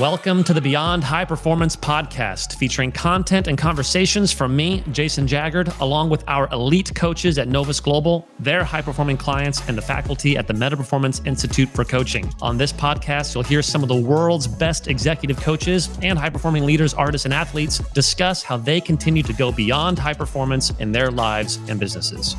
Welcome to the Beyond High Performance podcast, featuring content and conversations from me, Jason Jaggard, along with our elite coaches at Novus Global, their high performing clients, and the faculty at the Meta Performance Institute for Coaching. On this podcast, you'll hear some of the world's best executive coaches and high performing leaders, artists, and athletes discuss how they continue to go beyond high performance in their lives and businesses.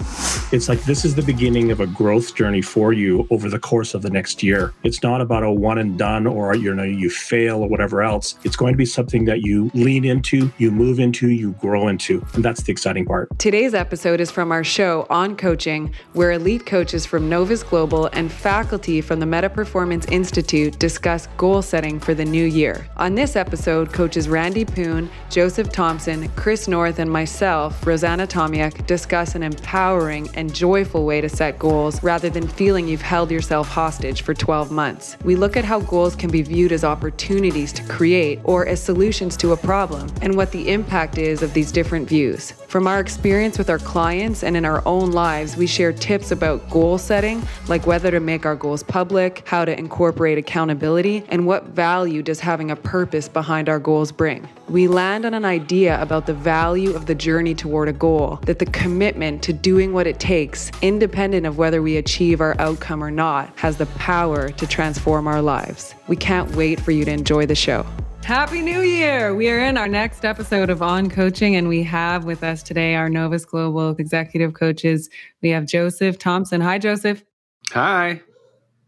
It's like this is the beginning of a growth journey for you over the course of the next year. It's not about a one and done or you know you fail or whatever else. It's going to be something that you lean into, you move into, you grow into. And that's the exciting part. Today's episode is from our show on coaching, where elite coaches from Novus Global and faculty from the Meta Performance Institute discuss goal setting for the new year. On this episode, coaches Randy Poon, Joseph Thompson, Chris North, and myself, Rosanna Tomiak, discuss an empowering and joyful way to set goals rather than feeling you've held yourself hostage for 12 months. We look at how goals can be viewed as opportunities opportunities to create or as solutions to a problem, and what the impact is of these different views. From our experience with our clients and in our own lives, we share tips about goal setting, like whether to make our goals public, how to incorporate accountability, and what value does having a purpose behind our goals bring. We land on an idea about the value of the journey toward a goal, that the commitment to doing what it takes, independent of whether we achieve our outcome or not, has the power to transform our lives. We can't wait for you to enjoy the show. Happy New Year! We are in our next episode of On Coaching, and we have with us today our Novus Global executive coaches. We have Joseph Thompson. Hi, Joseph. Hi.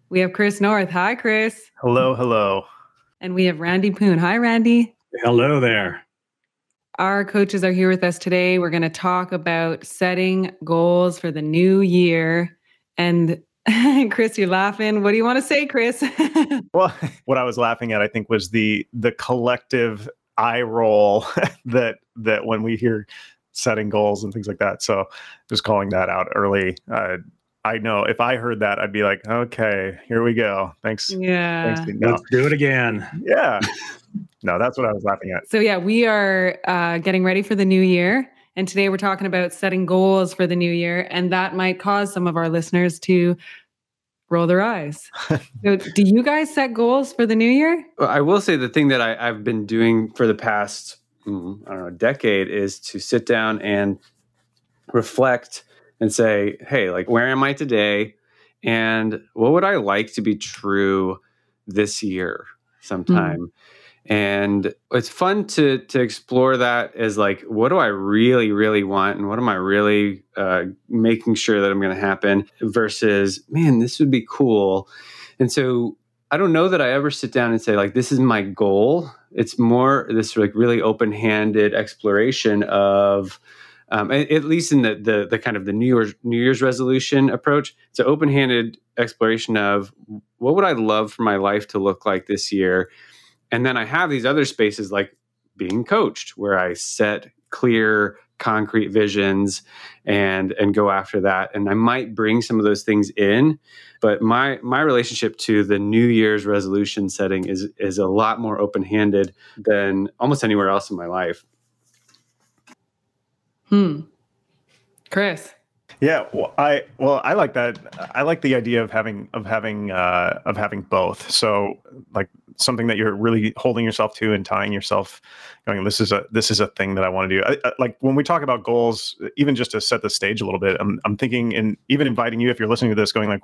We have Chris North. Hi, Chris. Hello, hello. And we have Randy Poon. Hi, Randy. Hello there. Our coaches are here with us today. We're going to talk about setting goals for the new year. And Chris, you're laughing. What do you want to say, Chris? well, what I was laughing at, I think, was the the collective eye roll that that when we hear setting goals and things like that. So just calling that out early. Uh, I know if I heard that, I'd be like, okay, here we go. Thanks. Yeah. Thanks, no. Let's do it again. Yeah. No, that's what I was laughing at. So yeah, we are uh, getting ready for the new year. And today we're talking about setting goals for the new year. And that might cause some of our listeners to roll their eyes. so do you guys set goals for the new year? Well, I will say the thing that I, have been doing for the past, mm, I don't know, decade is to sit down and reflect and say, hey, like, where am I today? And what would I like to be true this year sometime? Mm and it's fun to to explore that as like what do i really really want? And what am i really uh, making sure that i'm going to happen versus man this would be cool. And so i don't know that i ever sit down and say like this is my goal. It's more this like really open-handed exploration of um, at least in the, the the kind of the New Year's New Year's resolution approach, it's an open-handed exploration of what would I love for my life to look like this year, and then I have these other spaces like being coached where I set clear concrete visions and and go after that and I might bring some of those things in but my my relationship to the new year's resolution setting is is a lot more open-handed than almost anywhere else in my life. Hmm. Chris yeah, well, I well, I like that. I like the idea of having of having uh, of having both. So, like something that you're really holding yourself to and tying yourself, going, "This is a this is a thing that I want to do." I, I, like when we talk about goals, even just to set the stage a little bit, I'm I'm thinking, and even inviting you if you're listening to this, going like,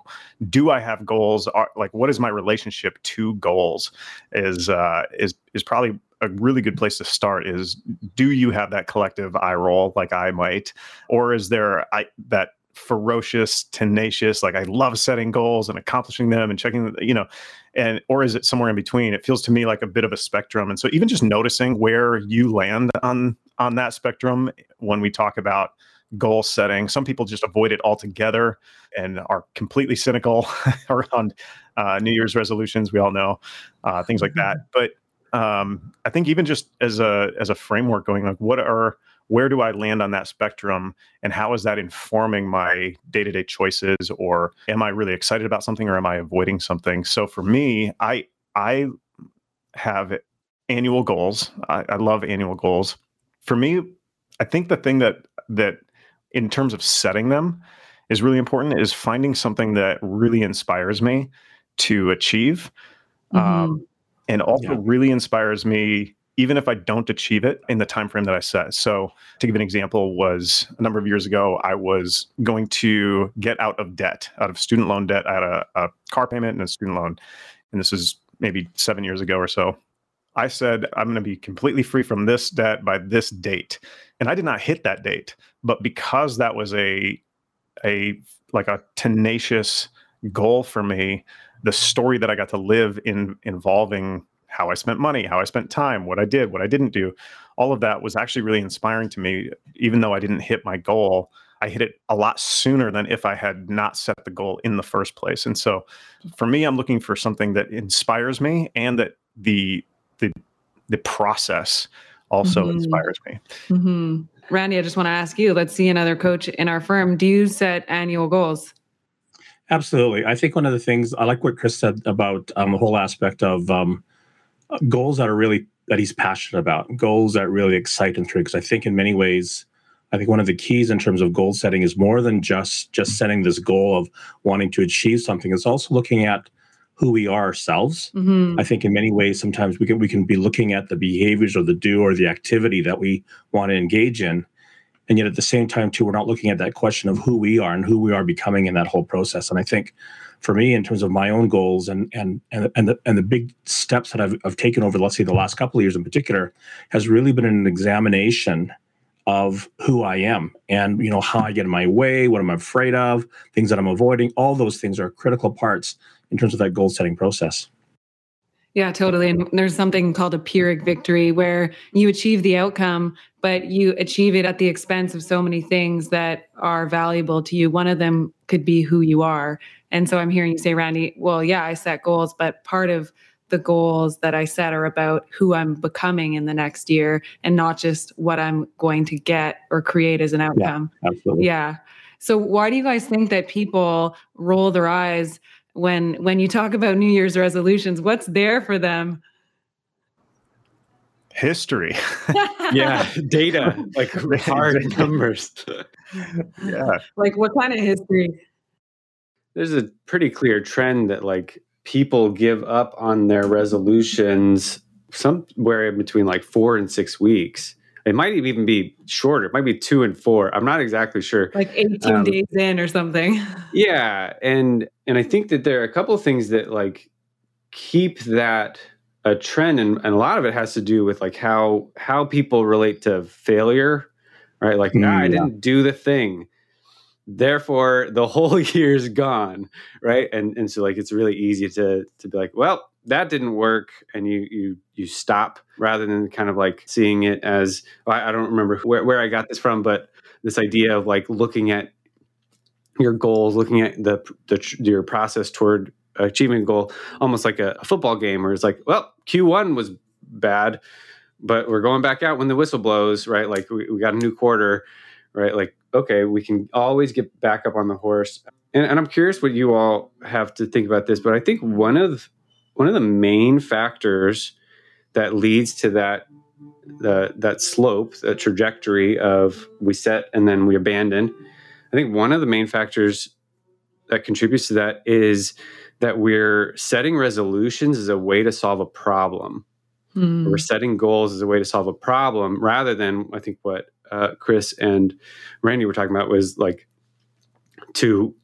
"Do I have goals? Are, like, what is my relationship to goals?" Is uh, is is probably a really good place to start is do you have that collective eye roll like I might, or is there I, that ferocious, tenacious, like I love setting goals and accomplishing them and checking, you know, and or is it somewhere in between? It feels to me like a bit of a spectrum. And so even just noticing where you land on on that spectrum when we talk about goal setting, some people just avoid it altogether and are completely cynical around uh, New Year's resolutions. We all know uh, things like that, but um, I think even just as a as a framework, going like, what are where do I land on that spectrum, and how is that informing my day to day choices, or am I really excited about something, or am I avoiding something? So for me, I I have annual goals. I, I love annual goals. For me, I think the thing that that in terms of setting them is really important is finding something that really inspires me to achieve. Mm-hmm. Um, and also Yeah. really inspires me even if I don't achieve it in the time frame that I set. So, to give an example, was a number of years ago, I was going to get out of debt, out of student loan debt. I had a, a car payment and a student loan, and this is maybe seven years ago or so. I said I'm going to be completely free from this debt by this date, and I did not hit that date. But because that was a a like a tenacious goal for me, the story that I got to live in involving how I spent money, how I spent time, what I did, what I didn't do, all of that was actually really inspiring to me. Even though I didn't hit my goal, I hit it a lot sooner than if I had not set the goal in the first place. And so for me, I'm looking for something that inspires me and that the the the process also Mhm. inspires me. hmm Randy, I just want to ask you. Let's see another coach in our firm. Do you set annual goals? Absolutely. I think one of the things I like what Chris said about um, the whole aspect of um, goals that are really that he's passionate about, goals that really excite him through. Because I think in many ways, I think one of the keys in terms of goal setting is more than just just setting this goal of wanting to achieve something. It's also looking at who we are ourselves. hmm I think in many ways, sometimes we can we can be looking at the behaviors or the do or the activity that we want to engage in, and yet at the same time too, we're not looking at that question of who we are and who we are becoming in that whole process. And I think for me, in terms of my own goals and and and and the and the big steps that I've, I've taken over, let's say the last couple of years in particular, has really been an examination of who I am and you know how I get in my way, what I'm afraid of, things that I'm avoiding. All those things are critical parts in terms of that goal setting process. Yeah, totally. And there's something called a Pyrrhic victory where you achieve the outcome, but you achieve it at the expense of so many things that are valuable to you. One of them could be who you are. And so I'm hearing you say, Randy, well, yeah, I set goals, but part of the goals that I set are about who I'm becoming in the next year and not just what I'm going to get or create as an outcome. Yeah, Absolutely. Yeah. So why do you guys think that people roll their eyes when when you talk about New Year's resolutions? What's there for them? History. Yeah, data, like hard numbers. yeah. like what kind of history? There's a pretty clear trend that like people give up on their resolutions somewhere in between like four and six weeks. It might even be shorter. It might be two and four. I'm not exactly sure. Like 18 Um, days in or something. Yeah, and and I think that there are a couple of things that like keep that a trend, and, and a lot of it has to do with like how how people relate to failure, right? Like, Mm, ah, I yeah. didn't do the thing, therefore the whole year's gone, right? And and so like it's really easy to to be like, well, that didn't work, and you you you stop rather than kind of like seeing it as I, I don't remember where where I got this from, but this idea of like looking at your goals, looking at the, the your process toward achieving a goal, almost like a, a football game, where it's like, well, Q one was bad, but we're going back out when the whistle blows, right? Like we, we got a new quarter, right? Like okay, we can always get back up on the horse. And, and I'm curious what you all have to think about this, but I think one of one of the main factors that leads to that the that slope, that trajectory of we set and then we abandon. I think one of the main factors that contributes to that is that we're setting resolutions as a way to solve a problem. Hmm. We're setting goals as a way to solve a problem rather than I think what uh, Chris and Randy were talking about was like to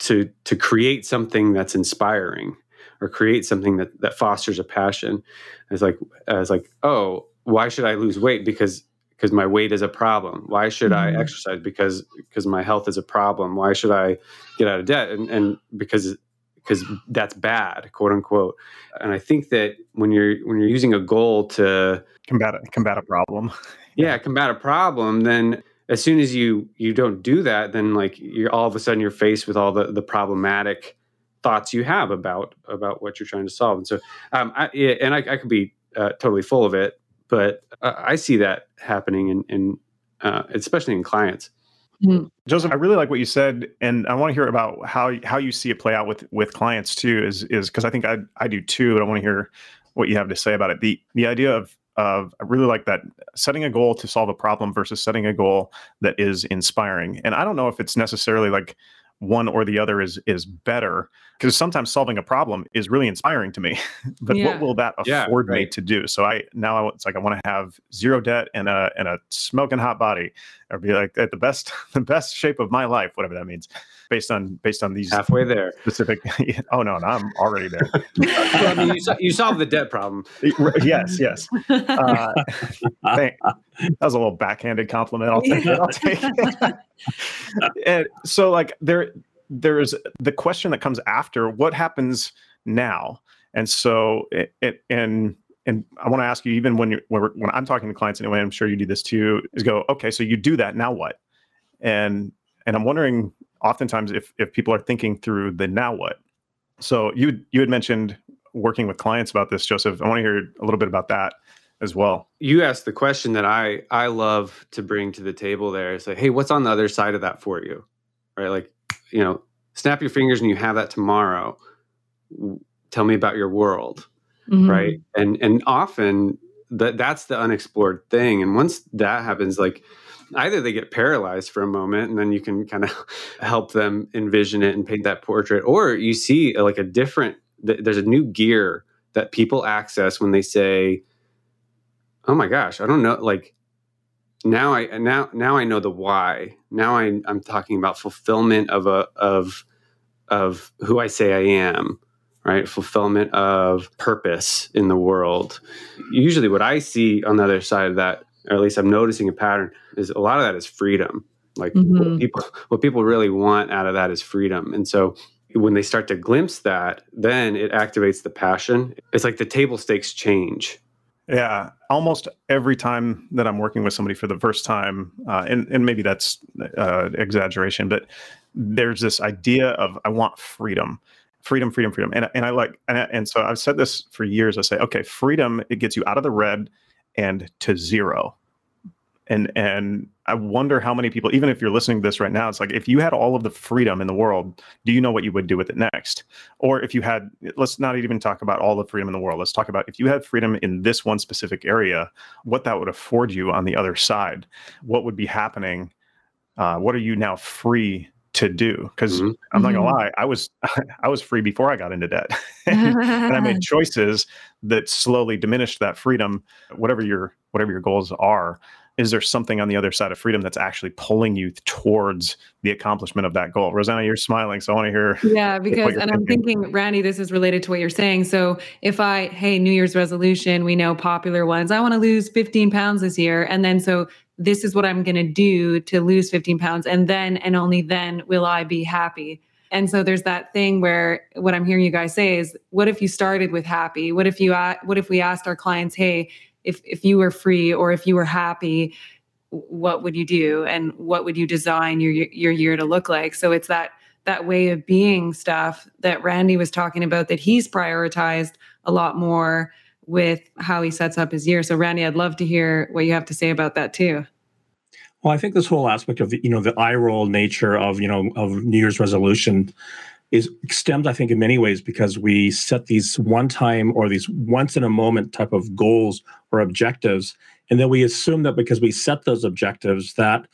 to to create something that's inspiring or create something that that fosters a passion. It's like it's like oh why should I lose weight because because my weight is a problem. Why should Mhm. I exercise because because my health is a problem. Why should I get out of debt and and because because that's bad quote unquote. And I think that when you're when you're using a goal to Combat a, combat a problem. yeah combat a problem then as soon as you you don't do that then like you're all of a sudden you're faced with all the the problematic thoughts you have about about what you're trying to solve and so um I, and I, I could be uh, totally full of it but uh, i see that happening in in uh, especially in clients Joseph, I really like what you said, and I want to hear about how how you see it play out with with clients too. Is is because I think I I do too, and I want to hear what you have to say about it. The the idea of of I really like that setting a goal to solve a problem versus setting a goal that is inspiring. And I don't know if it's necessarily like one or the other is is better because sometimes solving a problem is really inspiring to me but Yeah. what will that Yeah, afford me to do? So i now it's like i want to have zero debt and a and a smoking hot body or be like at the best the best shape of my life whatever that means based on based on these halfway there. specific oh no, no i'm already there. Well, I mean, you, so- you solve the debt problem. yes yes. Uh, thank, that was a little backhanded compliment i'll take it i'll take it. And so like there there's the question that comes after what happens now? And so it, it and and i want to ask you even when you when, we're- when i'm talking to clients anyway i'm sure you do this too is go okay so you do that now what? And and i'm wondering oftentimes if if people are thinking through the now what so you you had mentioned working with clients about this joseph i want to hear a little bit about that as well You asked the question that I I love to bring to the table. there is like, hey, what's on the other side of that for you? Right, like you know, snap your fingers and you have that tomorrow. Tell me about your world. Mhm. right and and often that that's the unexplored thing and once that happens like either they get paralyzed for a moment and then you can kind of help them envision it and paint that portrait or you see uh, like a different there's a new gear that people access when they say oh my gosh i don't know like now i now now i know the why now I, i'm talking about fulfillment of a of of who i say i am right? Fulfillment of purpose in the world. Usually, what I see on the other side of that, or at least I'm noticing a pattern, is a lot of that is freedom. Like what Mhm. people, what people really want out of that is freedom. And so, when they start to glimpse that, then it activates the passion. It's like the table stakes change. Yeah, almost every time that I'm working with somebody for the first time, uh, and and maybe that's uh, exaggeration, but there's this idea of I want freedom, freedom, freedom, freedom, and and I like and, I- and so I've said this for years. I say, okay, freedom it gets you out of the red and to zero, and and I wonder how many people, even if you're listening to this right now, it's like if you had all of the freedom in the world, do you know what you would do with it next? Or if you had, let's not even talk about all the freedom in the world. Let's talk about if you had freedom in this one specific area, what that would afford you on the other side. What would be happening? Uh, what are you now free to do? Because Mhm. I'm not gonna Mhm. lie, I was I was free before I got into debt, and, and I made choices that slowly diminished that freedom. Whatever your whatever your goals are, is there something on the other side of freedom that's actually pulling you towards the accomplishment of that goal? Rosanna, you're smiling, so I want to hear. Yeah, because, you're and I'm thinking. thinking, Randy, this is related to what you're saying. So if I, hey, New Year's resolution, we know popular ones, I want to lose 15 pounds this year. And then so this is what I'm going to do to lose 15 pounds. And then, and only then will I be happy. And so there's that thing where what I'm hearing you guys say is, what if you started with happy? What if you, what if we asked our clients, hey, if, if you were free or if you were happy, what would you do and what would you design your your year to look like so it's that that way of being stuff that Randy was talking about that he's prioritized a lot more with how he sets up his year so Randy I'd love to hear what you have to say about that too Well, I think this whole aspect of you know, the eye roll nature of, you know, of New Year's resolution is stems, I think, in many ways because we set these one time or these once in a moment type of goals or objectives. And then we assume that because we set those objectives that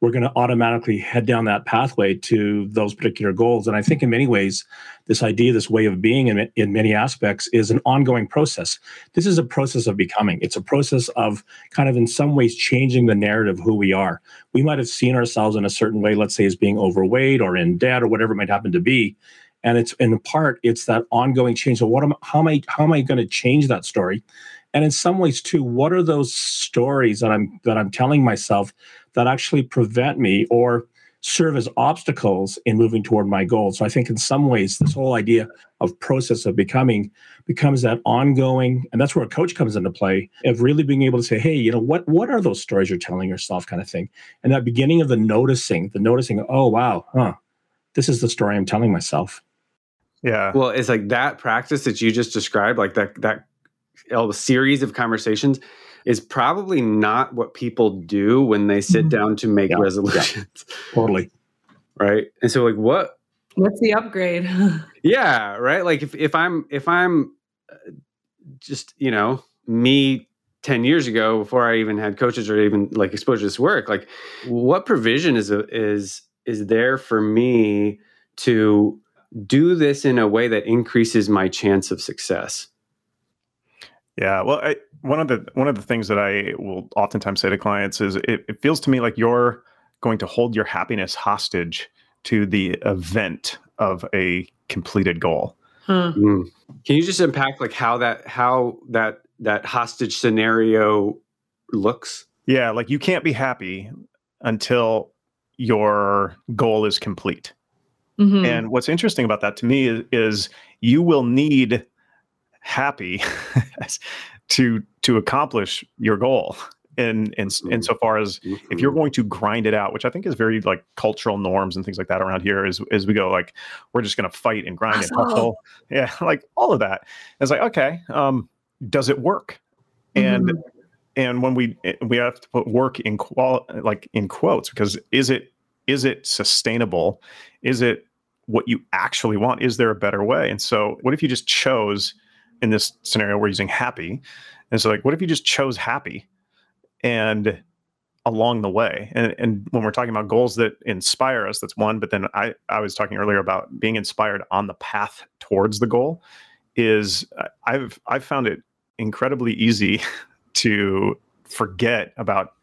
we're going to automatically head down that pathway to those particular goals. And I think in many ways, this idea, this way of being in, in many aspects is an ongoing process. This is a process of becoming. It's a process of kind of in some ways changing the narrative of who we are. We might have seen ourselves in a certain way, let's say as being overweight or in debt or whatever it might happen to be. And it's in part, it's that ongoing change. So what am how am I how am I going to change that story? And in some ways too, what are those stories that I'm that I'm telling myself that actually prevent me or serve as obstacles in moving toward my goal. So I think in some ways, this whole idea of process of becoming becomes that ongoing, and that's where a coach comes into play of really being able to say, hey, you know, what what are those stories you're telling yourself, kind of thing. And that beginning of the noticing, the noticing, oh wow, huh, this is the story I'm telling myself. Yeah. Well, it's like that practice that you just described, like that that a series of conversations is probably not what people do when they sit Mhm. down to make Yeah, yeah. resolutions. Totally. Right. And so like what what's the upgrade yeah, right? Like if if I'm if I'm uh, just, you know, me 10 years ago before I even had coaches or even like exposure to this work, like what provision is a, is is there for me to do this in a way that increases my chance of success? Yeah, well, I, one of the one of the things that I will oftentimes say to clients is it, it feels to me like you're going to hold your happiness hostage to the event of a completed goal. Huh. Mm. Can you just unpack like how that how that that hostage scenario looks? Yeah, like you can't be happy until your goal is complete. Mm-hmm. And what's interesting about that to me is, is you will need happy to to accomplish your goal in in mm-hmm. insofar as mm-hmm. if you're going to grind it out, which I think is very like cultural norms and things like that around here, is as we go like we're just going to fight and grind and hustle, yeah, like all of that. It's like okay, um, does it work? And mm-hmm. and when we we have to put work in qual like in quotes because is it is it sustainable? Is it what you actually want? Is there a better way? And so, what if you just chose in this scenario? We're using happy, and so like, what if you just chose happy? and along the way and, and when we're talking about goals that inspire us that's one but then i i was talking earlier about being inspired on the path towards the goal is i've i've found it incredibly easy to forget about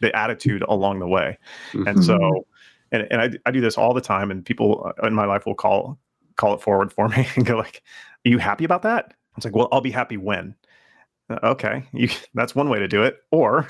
the attitude along the way mm-hmm. and so and, and I, I do this all the time and people in my life will call call it forward for me and go like are you happy about that it's like well i'll be happy when uh, okay, you, that's one way to do it. Or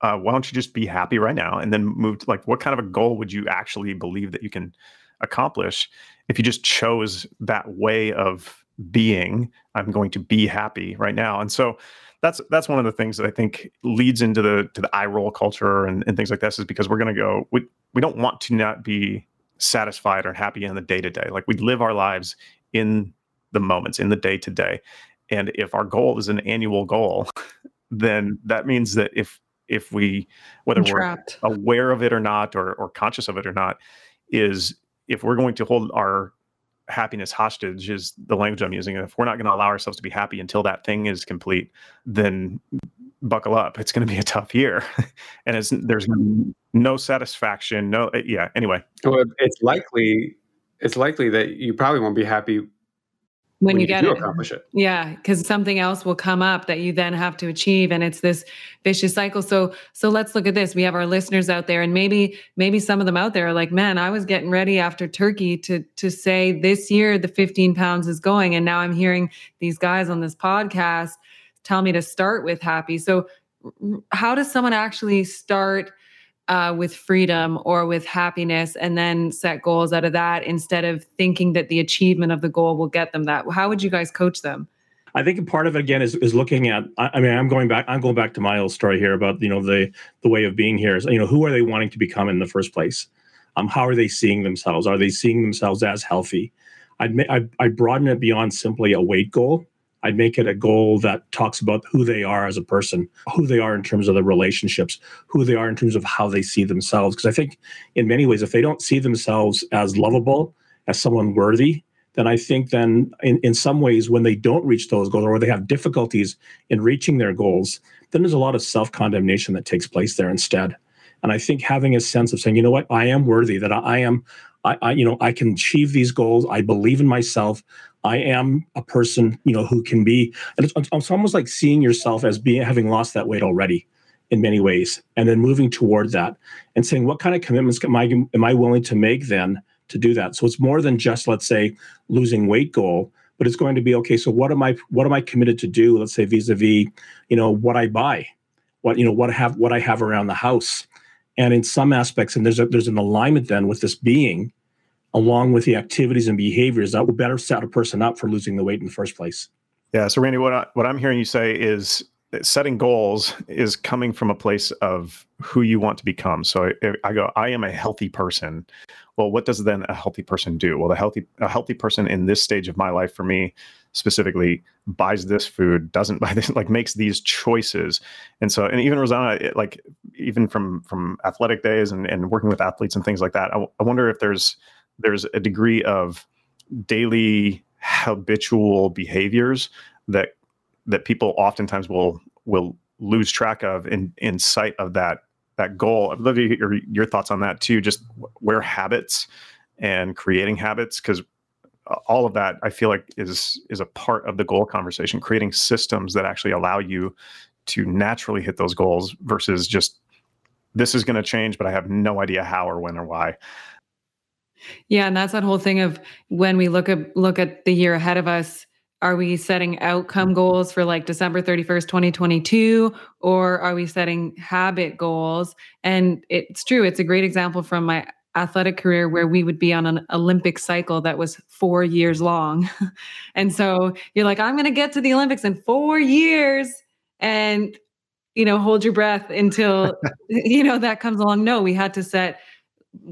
uh, why don't you just be happy right now and then move to like what kind of a goal would you actually believe that you can accomplish if you just chose that way of being? I'm going to be happy right now, and so that's that's one of the things that I think leads into the to the eye roll culture and, and things like this is because we're going to go we we don't want to not be satisfied or happy in the day to day like we live our lives in the moments in the day to day. And if our goal is an annual goal, then that means that if if we whether we're aware of it or not or, or conscious of it or not is if we're going to hold our happiness hostage is the language i'm using if we're not going to allow ourselves to be happy until that thing is complete then buckle up. It's going to be a tough year. And it's there's no satisfaction no eh, yeah anyway. Well, it's likely it's likely that you probably won't be happy when, when you, get it. accomplish it. Yeah, because something else will come up that you then have to achieve, and it's this vicious cycle. So, so let's look at this. We have our listeners out there, and maybe, maybe some of them out there are like, "Man, I was getting ready after Turkey to to say this year the 15 pounds is going, and now I'm hearing these guys on this podcast tell me to start with happy." So, how does someone actually start? Uh, with freedom or with happiness and then set goals out of that instead of thinking that the achievement of the goal will get them that how would you guys coach them I think part of it again is, is looking at. I, mean, I'm going back. I'm going back to my old story here about you know the the way of being here is you know who are they wanting to become in the first place? Um, how are they seeing themselves? Are they seeing themselves as healthy? I'd I I broaden it beyond simply a weight goal I'd make it a goal that talks about who they are as a person, who they are in terms of the relationships, who they are in terms of how they see themselves. Because I think in many ways, if they don't see themselves as lovable, as someone worthy, then I think then in, in some ways, when they don't reach those goals or they have difficulties in reaching their goals, then there's a lot of self condemnation that takes place there instead. And I think having a sense of saying, you know what, I am worthy, that I am I, I, you know i can achieve these goals i believe in myself I am a person, you know, who can be, and it's, it's almost like seeing yourself as being having lost that weight already in many ways, and then moving toward that and saying, what kind of commitments am I am I willing to make then to do that? So it's more than just let's say losing weight goal, but it's going to be okay. So what am I what am I committed to do? Let's say vis-a-vis, you know, what I buy, what you know, what I have what I have around the house, and in some aspects, and there's a, there's an alignment then with this being along with the activities and behaviors that will better set a person up for losing the weight in the first place. Yeah. So, Randy, what I, what I'm hearing you say is setting goals is coming from a place of who you want to become. So I, go, I am a healthy person. Well, what does then a healthy person do? Well, the healthy a healthy person in this stage of my life, for me specifically, buys this food, doesn't buy this, like makes these choices. And so, and even Rosanna, it, like even from from athletic days and, and working with athletes and things like that, I, I wonder if there's there's a degree of daily habitual behaviors that that people oftentimes will will lose track of in in sight of that that goal. I'd love to hear your, your thoughts on that too. Just where habits and creating habits because uh, all of that I feel like is is a part of the goal conversation, creating systems that actually allow you to naturally hit those goals versus just this is going to change, but I have no idea how or when or why. Yeah, and that's that whole thing of when we look at look at the year ahead of us, are we setting outcome goals for like December 31st, 2022 or are we setting habit goals? And it's true, it's a great example from my athletic career where we would be on an Olympic cycle that was 4 years long. and so you're like I'm going to get to the Olympics in 4 years and you know hold your breath until you know that comes along no we had to set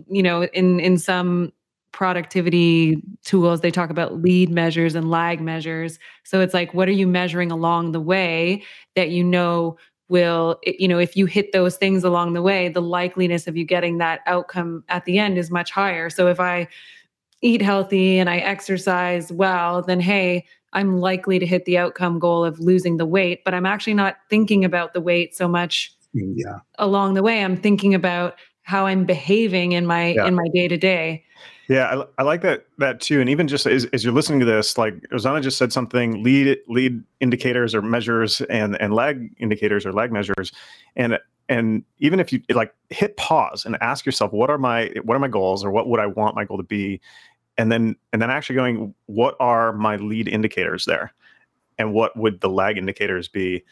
you know in in some productivity tools they talk about lead measures and lag measures. So it's like what are you measuring along the way that you know will you know if you hit those things along the way the likeliness of you getting that outcome at the end is much higher. So if i eat healthy and i exercise well then hey i'm likely to hit the outcome goal of losing the weight but i'm actually not thinking about the weight so much mm, yeah. along the way. I'm thinking about how i'm behaving in my yeah. in my day to day yeah, I, I, like that that too. And even just as, as you're listening to this, like Rosanna just said something: lead lead indicators or measures, and and lag indicators or lag measures, and and even if you like hit pause and ask yourself, what are my what are my goals, or what would I want my goal to be, and then and then actually going, what are my lead indicators there, and what would the lag indicators be?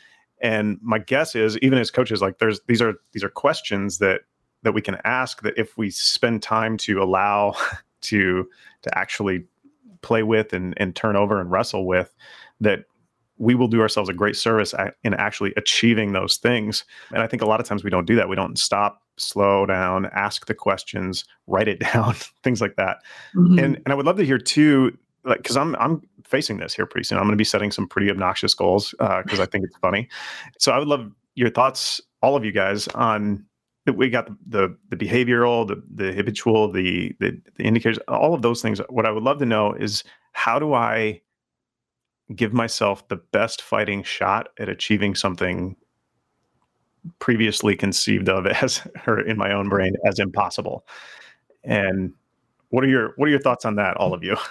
And my guess is, even as coaches, like there's these are these are questions that that we can ask that if we spend time to allow to to actually play with and, and turn over and wrestle with that we will do ourselves a great service in actually achieving those things. And i think a lot of times we don't do that. We don't stop slow down ask the questions write it down things like that. Mm-hmm. and and i would love to hear too like because i'm i'm facing this here pretty soon. I'm going to be setting some pretty obnoxious goals because uh, i think it's funny. So i would love your thoughts all of you guys on we got the the, behavioral, the the habitual, the, the the indicators, all of those things. What I would love to know is how do I give myself the best fighting shot at achieving something previously conceived of as or in my own brain as impossible. And what are your what are your thoughts on that, all of you?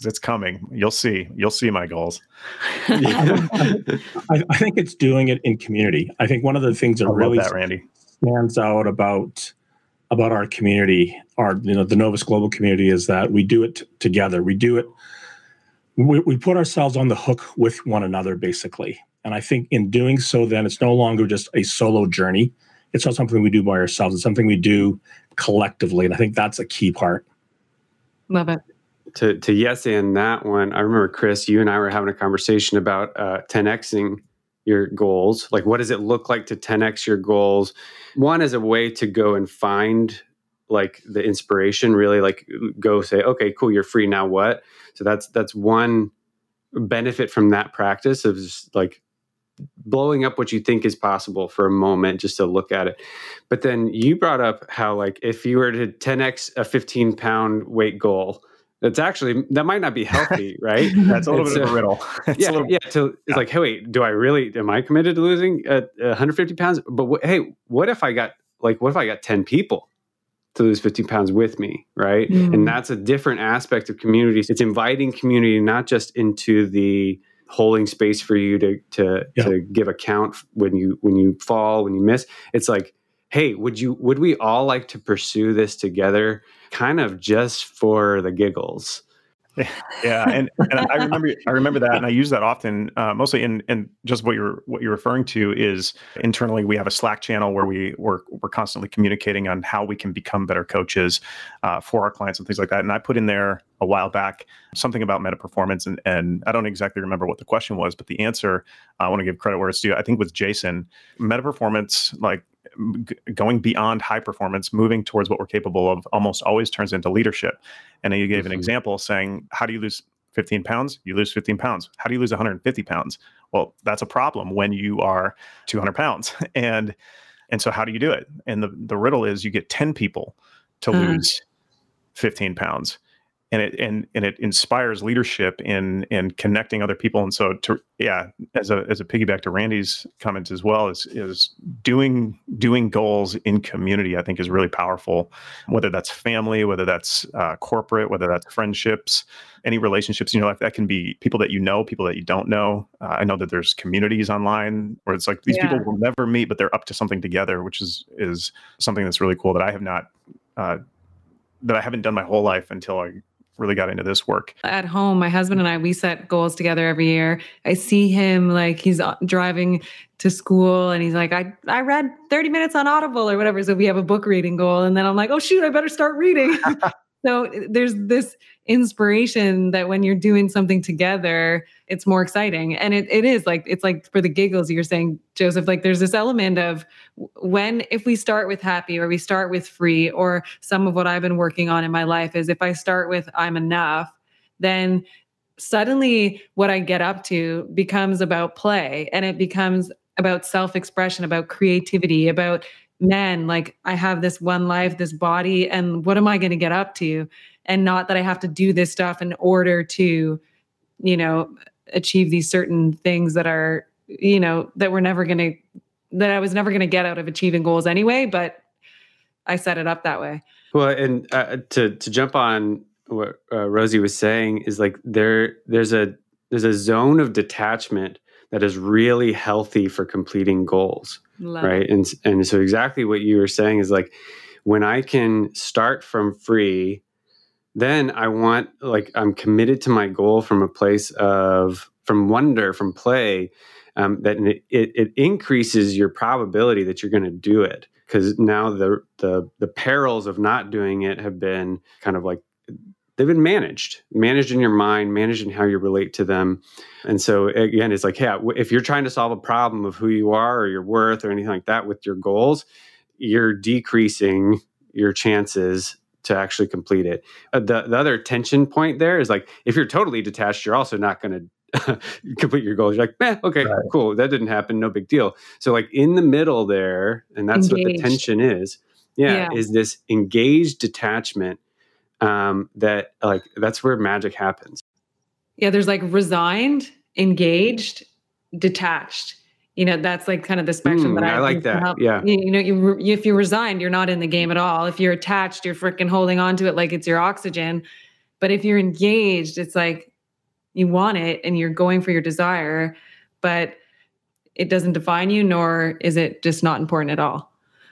Because it's coming. You'll see. You'll see my goals. I, I, think it's doing it in community. I think one of the things that really that, Randy. stands out about about our community, our you know the Novus Global community, is that we do it t- together. We do it. We, we put ourselves on the hook with one another, basically. And I think in doing so, then it's no longer just a solo journey. It's not something we do by ourselves. It's something we do collectively, and I think that's a key part. Love it to to yes and that one, I remember Chris, you and I were having a conversation about uh, 10xing your goals. Like, what does it look like to 10x your goals? One is a way to go and find like the inspiration. Really, like go say, okay, cool, you're free now. What? So that's that's one benefit from that practice of just like blowing up what you think is possible for a moment just to look at it but then you brought up how like if you were to 10x a 15 pound weight goal that's actually that might not be healthy, right? That's a little bit of a riddle. It's yeah, little, yeah. So it's like, hey, wait, do I really? Am I committed to losing uh, 150 pounds? But w- hey, what if I got like, what if I got 10 people to lose 15 pounds with me, right? Mm. And that's a different aspect of community. It's inviting community not just into the holding space for you to to yeah. to give account when you when you fall when you miss. It's like, hey, would you would we all like to pursue this together? Kind of just for the giggles. yeah, and, and I remember I remember that, and I use that often, uh, mostly in in just what you're what you're referring to is internally we have a Slack channel where we we're we're constantly communicating on how we can become better coaches uh, for our clients and things like that. And I put in there a while back something about meta performance, and and I don't exactly remember what the question was, but the answer I want to give credit where it's due. I think with Jason, meta performance like going beyond high performance, moving towards what we're capable of, almost always turns into leadership. And you gave mm-hmm. an example saying, how do you lose 15 pounds? You lose 15 pounds. How do you lose 150 pounds? Well, that's a problem when you are 200 pounds. And and so how do you do it? And the the riddle is you get 10 people to mm. lose 15 pounds. And it and and it inspires leadership in in connecting other people and so to yeah as a as a piggyback to randy's comments as well is is doing doing goals in community i think is really powerful whether that's family whether that's uh, corporate whether that's friendships any relationships in your life that can be people that you know people that you don't know uh, i know that there's communities online where it's like these yeah. people will never meet but they're up to something together which is is something that's really cool that i have not uh, that I haven't done my whole life until I really got into this work. At home, my husband and I, we set goals together every year. I see him like he's uh, driving to school and he's like, I, I read 30 minutes on Audible or whatever. So we have a book reading goal. And then I'm like, oh, shoot, I better start reading. so there's this inspiration that when you're doing something together, it's more exciting. And it, it is like, it's like for the giggles, you're saying, Joseph, like there's this element of when, if we start with happy or we start with free, or some of what I've been working on in my life is if I start with I'm enough, then suddenly what I get up to becomes about play and it becomes about self expression, about creativity, about man, like I have this one life, this body, and what am I going to get up to? And not that I have to do this stuff in order to, you know, achieve these certain things that are, you know, that we're never going to, that I was never going to get out of achieving goals anyway. But I set it up that way. Well, and uh, to to jump on what uh, Rosie was saying is like there there's a there's a zone of detachment that is really healthy for completing goals Love right it. and and so exactly what you were saying is like when i can start from free then i want like i'm committed to my goal from a place of from wonder from play um, that it, it increases your probability that you're going to do it because now the, the the perils of not doing it have been kind of like they've been managed, managed in your mind, managed in how you relate to them. And so again, it's like, yeah, if you're trying to solve a problem of who you are or your worth or anything like that with your goals, you're decreasing your chances to actually complete it. Uh, the the other tension point there is like if you're totally detached, you're also not going to complete your goals. You're like, eh, okay, right. cool, that didn't happen, no big deal. So like in the middle there, and that's engaged. what the tension is. Yeah, yeah, is this engaged detachment um, that like that's where magic happens. Yeah, there's like resigned, engaged, detached. You know, that's like kind of the spectrum mm, that I, I like that. Help. Yeah, you, you know, you if you're resigned, you're not in the game at all. If you're attached, you're freaking holding on to it like it's your oxygen. But if you're engaged, it's like you want it and you're going for your desire, but it doesn't define you, nor is it just not important at all.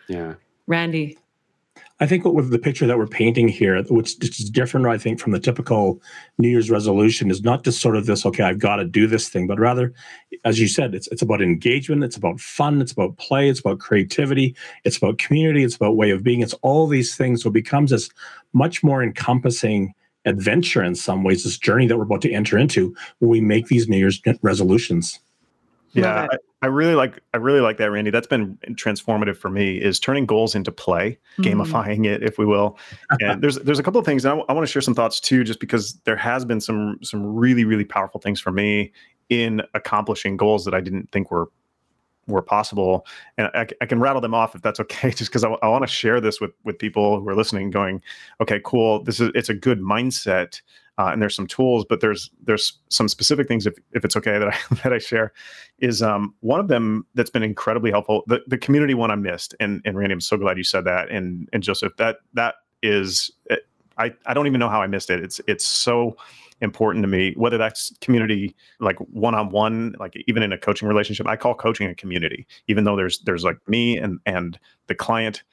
Yeah. Randy. I think what with the picture that we're painting here, which is different, I think, from the typical New Year's resolution, is not just sort of this, okay, I've got to do this thing, but rather, as you said, it's it's about engagement, it's about fun, it's about play, it's about creativity, it's about community, it's about way of being, it's all these things. So it becomes this much more encompassing adventure in some ways, this journey that we're about to enter into when we make these New Year's resolutions. Yeah, I, I, really like I really like that, Randy. That's been transformative for me. Is turning goals into play, mm-hmm. gamifying it, if we will. And there's there's a couple of things, and I, w- I want to share some thoughts too, just because there has been some some really really powerful things for me in accomplishing goals that I didn't think were were possible. And I, I can rattle them off if that's okay, just because I, I want to share this with with people who are listening, going, okay, cool. This is it's a good mindset uh, and there's some tools, but there's there's some specific things if, if it's okay that I that I share is um, one of them that's been incredibly helpful. The the community one I missed, and and Randy, I'm so glad you said that, and and Joseph, that that is I I don't even know how I missed it. It's it's so important to me whether that's community like one-on-one like even in a coaching relationship i call coaching a community even though there's there's like me and and the client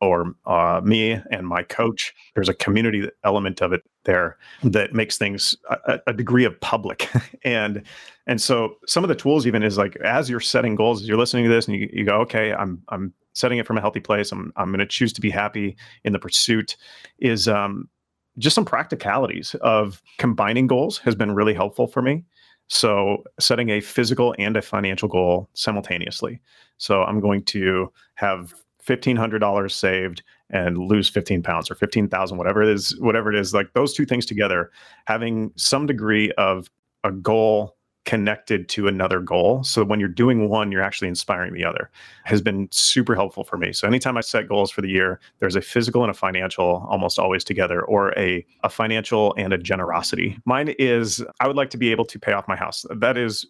or uh, me and my coach. There's a community element of it there that makes things a, a degree of public, and and so some of the tools even is like as you're setting goals, as you're listening to this, and you, you go, okay, I'm I'm setting it from a healthy place. I'm I'm going to choose to be happy in the pursuit. Is um, just some practicalities of combining goals has been really helpful for me. So setting a physical and a financial goal simultaneously. So I'm going to have $1500 saved and lose 15 pounds or 15,000 whatever it is whatever it is like those two things together having some degree of a goal connected to another goal. So when you're doing one, you're actually inspiring the other has been super helpful for me. So anytime I set goals for the year, there's a physical and a financial almost always together or a, a financial and a generosity. Mine is I would like to be able to pay off my house. That is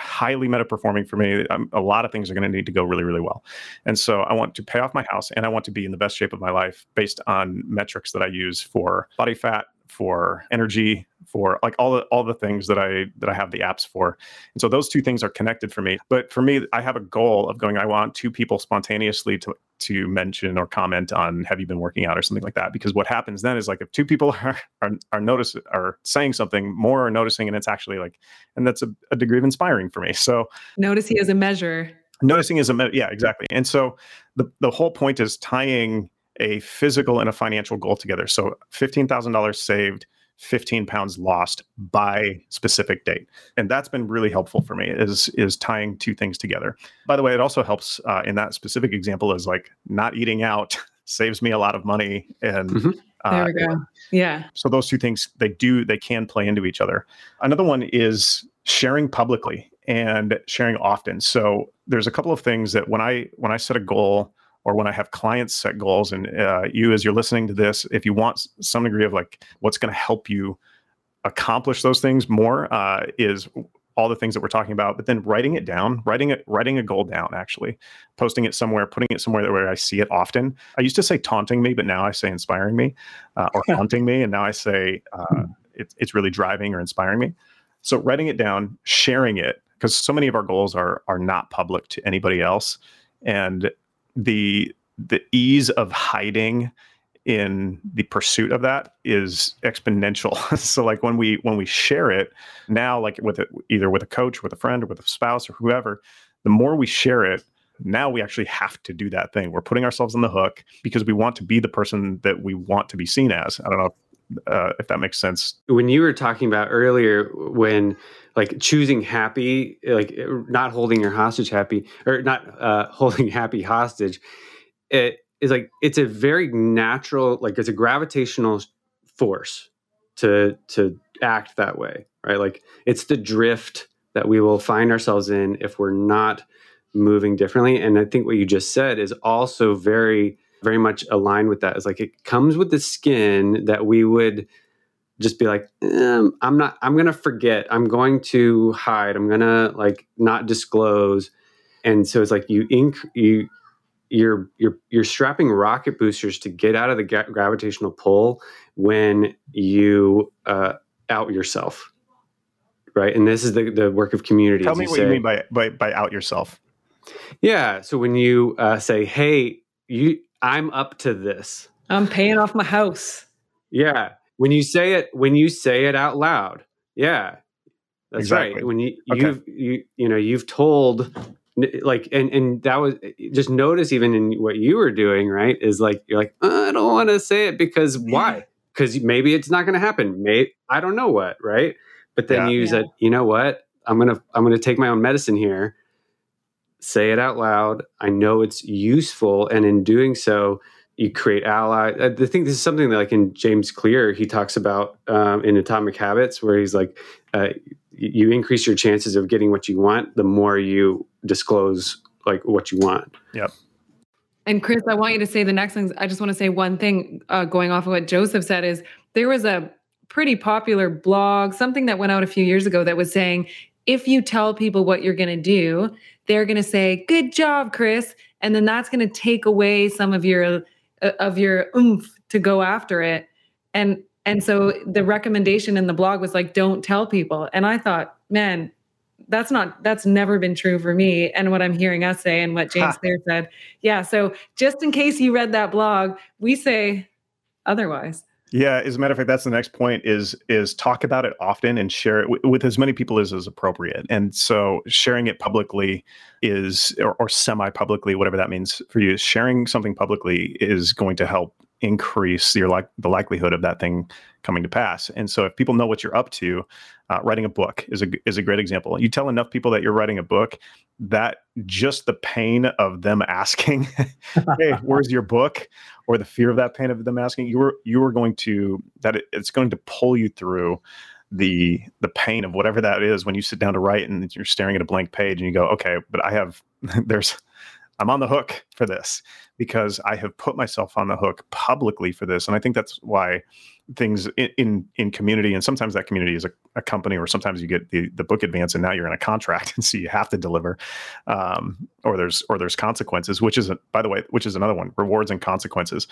highly meta performing for me. Um, a lot of things are going to need to go really, really well. And so I want to pay off my house and I want to be in the best shape of my life based on metrics that I use for body fat, for energy, for like all the all the things that I that I have the apps for. And so those two things are connected for me. But for me, I have a goal of going, I want two people spontaneously to to mention or comment on have you been working out or something like that. Because what happens then is like if two people are are, are notice are saying something, more are noticing, and it's actually like, and that's a, a degree of inspiring for me. So noticing as a measure. Noticing is a me- yeah, exactly. And so the the whole point is tying a physical and a financial goal together. So $15,000 saved, 15 pounds lost by specific date. And that's been really helpful for me is is tying two things together. By the way, it also helps uh, in that specific example is like not eating out saves me a lot of money and mm-hmm. Uh, there we go. Yeah. So those two things they do they can play into each other. Another one is sharing publicly and sharing often. So there's a couple of things that when I when I set a goal or when I have clients set goals. And uh, you, as you're listening to this, if you want some degree of like what's going to help you accomplish those things more, uh, is all the things that we're talking about. But then writing it down, writing it, writing a goal down, actually, posting it somewhere, putting it somewhere where I see it often. I used to say taunting me, but now I say inspiring me, uh, or haunting me, and now I say uh, it, it's really driving or inspiring me. So writing it down, sharing it, because so many of our goals are are not public to anybody else, and the the ease of hiding in the pursuit of that is exponential. So like when we when we share it now like with it either with a coach with a friend or with a spouse or whoever the more we share it now we actually have to do that thing. We're putting ourselves on the hook because we want to be the person that we want to be seen as. I don't know uh, if that makes sense. When you were talking about earlier when like choosing happy, like not holding your hostage happy or not uh, holding happy hostage, it is like it's a very natural, like it's a gravitational force to to act that way, right? Like it's the drift that we will find ourselves in if we're not moving differently. And I think what you just said is also very very much aligned with that. Is like it comes with the skin that we would just be like um, i'm not i'm gonna forget. I'm going to hide. I'm gonna like not disclose. And so it's like you inc you you're you're you're strapping rocket boosters to get out of the ga- gravitational pull when you uh, out yourself right? And this is the, the work of community tell me you what say, you mean by, by by out yourself. Yeah so when you uh, say hey you i'm up to this. I'm paying off my house. Yeah when you say it when you say it out loud yeah that's exactly. right when you okay. you've you you know you've told like and and that was just notice even in what you were doing right is like you're like uh, i don't want to say it because why because maybe it's not going to happen maybe i don't know what right but then yeah. you yeah. said you know what i'm gonna i'm gonna take my own medicine here say it out loud i know it's useful and in doing so you create ally. I think this is something that, like in James Clear, he talks about um, in Atomic Habits, where he's like, uh, you increase your chances of getting what you want the more you disclose like what you want. Yep. And Chris, I want you to say the next thing. I just want to say one thing, uh, going off of what Joseph said, is there was a pretty popular blog, something that went out a few years ago that was saying if you tell people what you're going to do, they're going to say, "Good job, Chris," and then that's going to take away some of your of your oomph to go after it. And and so the recommendation in the blog was like don't tell people. And i thought man that's not that's never been true for me. And what i'm hearing us say and what james clear said. Yeah so just in case you read that blog we say otherwise yeah, as a matter of fact, that's the next point is is talk about it often and share it w- with as many people as is appropriate. And so sharing it publicly is or, or semi publicly, whatever that means for you, sharing something publicly is going to help increase your like the likelihood of that thing coming to pass. And so if people know what you're up to, uh, writing a book is a is a great example. You tell enough people that you're writing a book, that just the pain of them asking, "Hey, where's your book?" or the fear of that pain of them asking, you were you were going to that it, it's going to pull you through the the pain of whatever that is when you sit down to write and you're staring at a blank page and you go, okay, but I have there's I'm on the hook for this because I have put myself on the hook publicly for this, and I think that's why things in in, in community and sometimes that community is a, a, company or sometimes you get the the book advance and now you're in a contract and so you have to deliver um, or there's or there's consequences which is by the way which is another one rewards and consequences.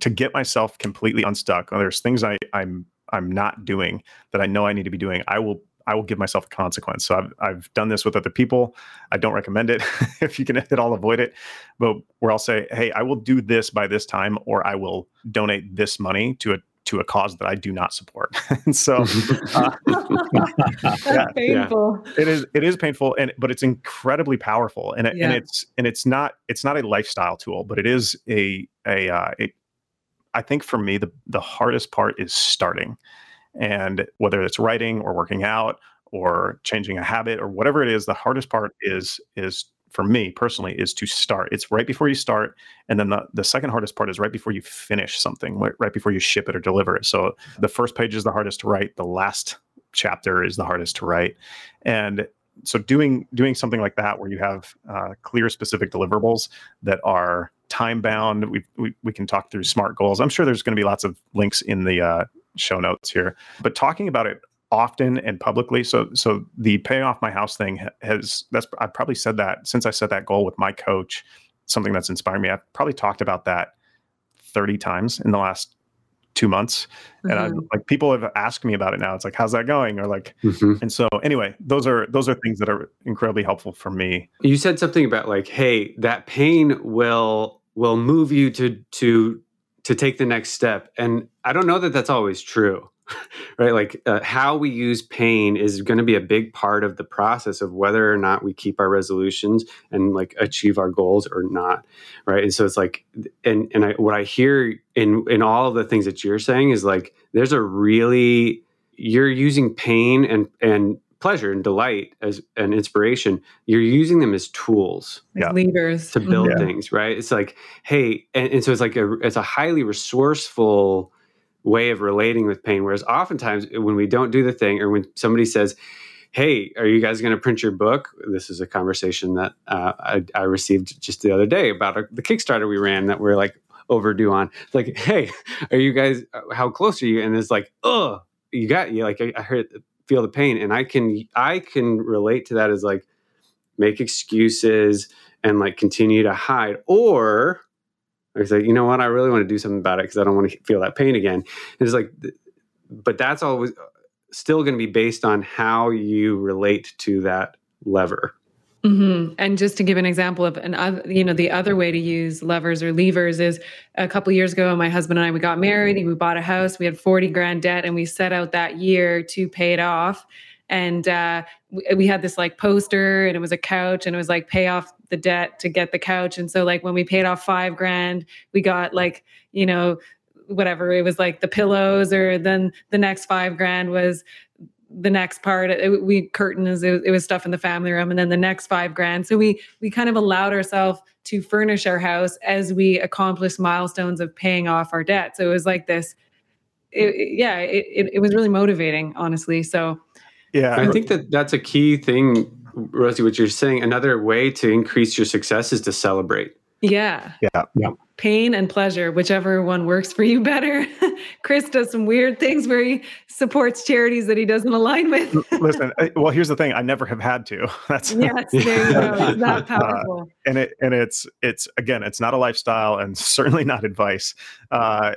To get myself completely unstuck there's things I I'm I'm not doing that I know I need to be doing I will I will give myself a consequence. So I've, I've done this with other people. I don't recommend it if you can at all avoid it. But where I'll say, hey, I will do this by this time, or I will donate this money to a to a cause that I do not support. and so uh, yeah, painful. Yeah. It is it is painful and but it's incredibly powerful and it, yeah. and it's and it's not it's not a lifestyle tool, but it is a a, uh, a I think for me the the hardest part is starting. And whether it's writing or working out or changing a habit or whatever it is, the hardest part is is for me personally is to start. It's right before you start, and then the, the second hardest part is right before you finish something, right, right before you ship it or deliver it. So the first page is the hardest to write. The last chapter is the hardest to write, and so doing doing something like that where you have uh, clear specific deliverables that are time bound we, we we can talk through smart goals i'm sure there's going to be lots of links in the uh, show notes here. But talking about it often and publicly. So so the pay off my house thing has that's I've probably said that since I set that goal with my coach, something that's inspired me. I've probably talked about that 30 times in the last two months. Mm-hmm. And I like people have asked me about it now. It's like, how's that going? Or like mm-hmm. and so anyway, those are those are things that are incredibly helpful for me. You said something about like, hey, that pain will will move you to to to take the next step. And I don't know that that's always true, right? Like uh, how we use pain is going to be a big part of the process of whether or not we keep our resolutions and like achieve our goals or not, right? And so it's like, and and I, what I hear in in all the things that you're saying is like, there's a really you're using pain and and pleasure and delight as an inspiration you're using them as tools yeah. levers. to build yeah. things right? It's like hey and, and, so it's like a it's a highly resourceful way of relating with pain whereas oftentimes when we don't do the thing or when somebody says hey are you guys going to print your book? This is a conversation that uh, I, I, received just the other day about a, the kickstarter we ran that we're like overdue on. It's like hey are you guys uh, how close are you? And it's like oh you got you like I, I heard feel the pain and i can i can relate to that as like make excuses and like continue to hide or I say, you know what, I really want to do something about it because I don't want to feel that pain again. And it's like, but that's always still going to be based on how you relate to that lever. Mm-hmm. And just to give an example of an other, you know, the other way to use levers or levers is a couple years ago, my husband and I we got married. We bought a house. We had forty grand debt, and we set out that year to pay it off. And uh, we, we had this like poster, and it was a couch, and it was like pay off the debt to get the couch. And so, like when we paid off five grand, we got like you know whatever it was like the pillows, or then the next five grand was the next part it, we curtains it, it was stuff in the family room and then the next five grand. So we we kind of allowed ourselves to furnish our house as we accomplished milestones of paying off our debt. So it was like this it, yeah it, it was really motivating honestly. So yeah. I think that that's a key thing rosie what you're saying. Another way to increase your success is to celebrate. Yeah. Yeah. Yeah pain and pleasure, whichever one works for you better. Chris does some weird things where he supports charities that he doesn't align with. Listen, well, here's the thing: I never have had to. That's yes, there you go. That uh, powerful. Uh, and it and it's it's again, it's not a lifestyle, and certainly not advice. Uh,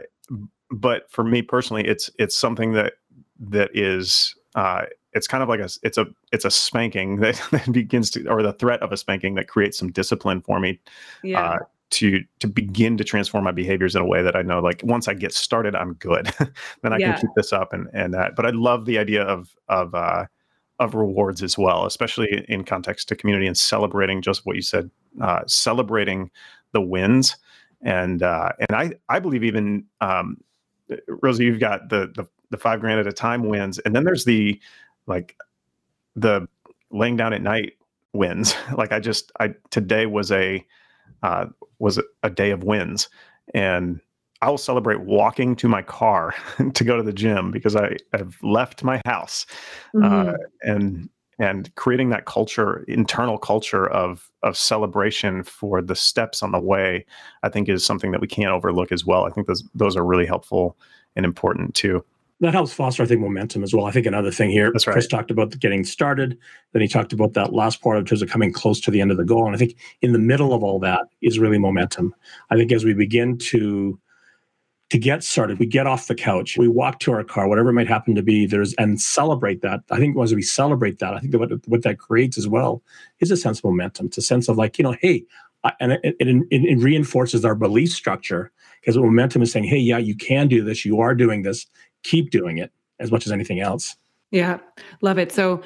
but for me personally, it's it's something that that is. Uh, it's kind of like a it's a it's a spanking that, that begins to or the threat of a spanking that creates some discipline for me yeah. uh, to to begin to transform my behaviors in a way that I know like once I get started I'm good. Then I yeah. can keep this up and and that. But I love the idea of of uh of rewards as well especially in context to community and celebrating just what you said uh celebrating the wins. And uh and I I believe even um Rosie you've got the the the 5 grand at a time wins. And then there's the like the laying down at night wins. Like I just I today was a uh, was a day of wins, and I will celebrate walking to my car to go to the gym because I have left my house, uh, mm-hmm. uh, and and creating that culture, internal culture of of celebration for the steps on the way, I think is something that we can't overlook as well. I think those those are really helpful and important too that helps foster, I think, momentum as well. I think another thing here, That's right. Chris talked about getting started. Then he talked about that last part in terms of coming close to the end of the goal. And I think in the middle of all that is really momentum. I think as we begin to to get started, we get off the couch, we walk to our car, whatever it might happen to be, there's and celebrate that. I think as we celebrate that, I think that what, what that creates as well is a sense of momentum. It's a sense of like, you know, hey, and it, it, it, it reinforces our belief structure because momentum is saying, hey, yeah, you can do this, you are doing this, keep doing it as much as anything else. Yeah, love it. So,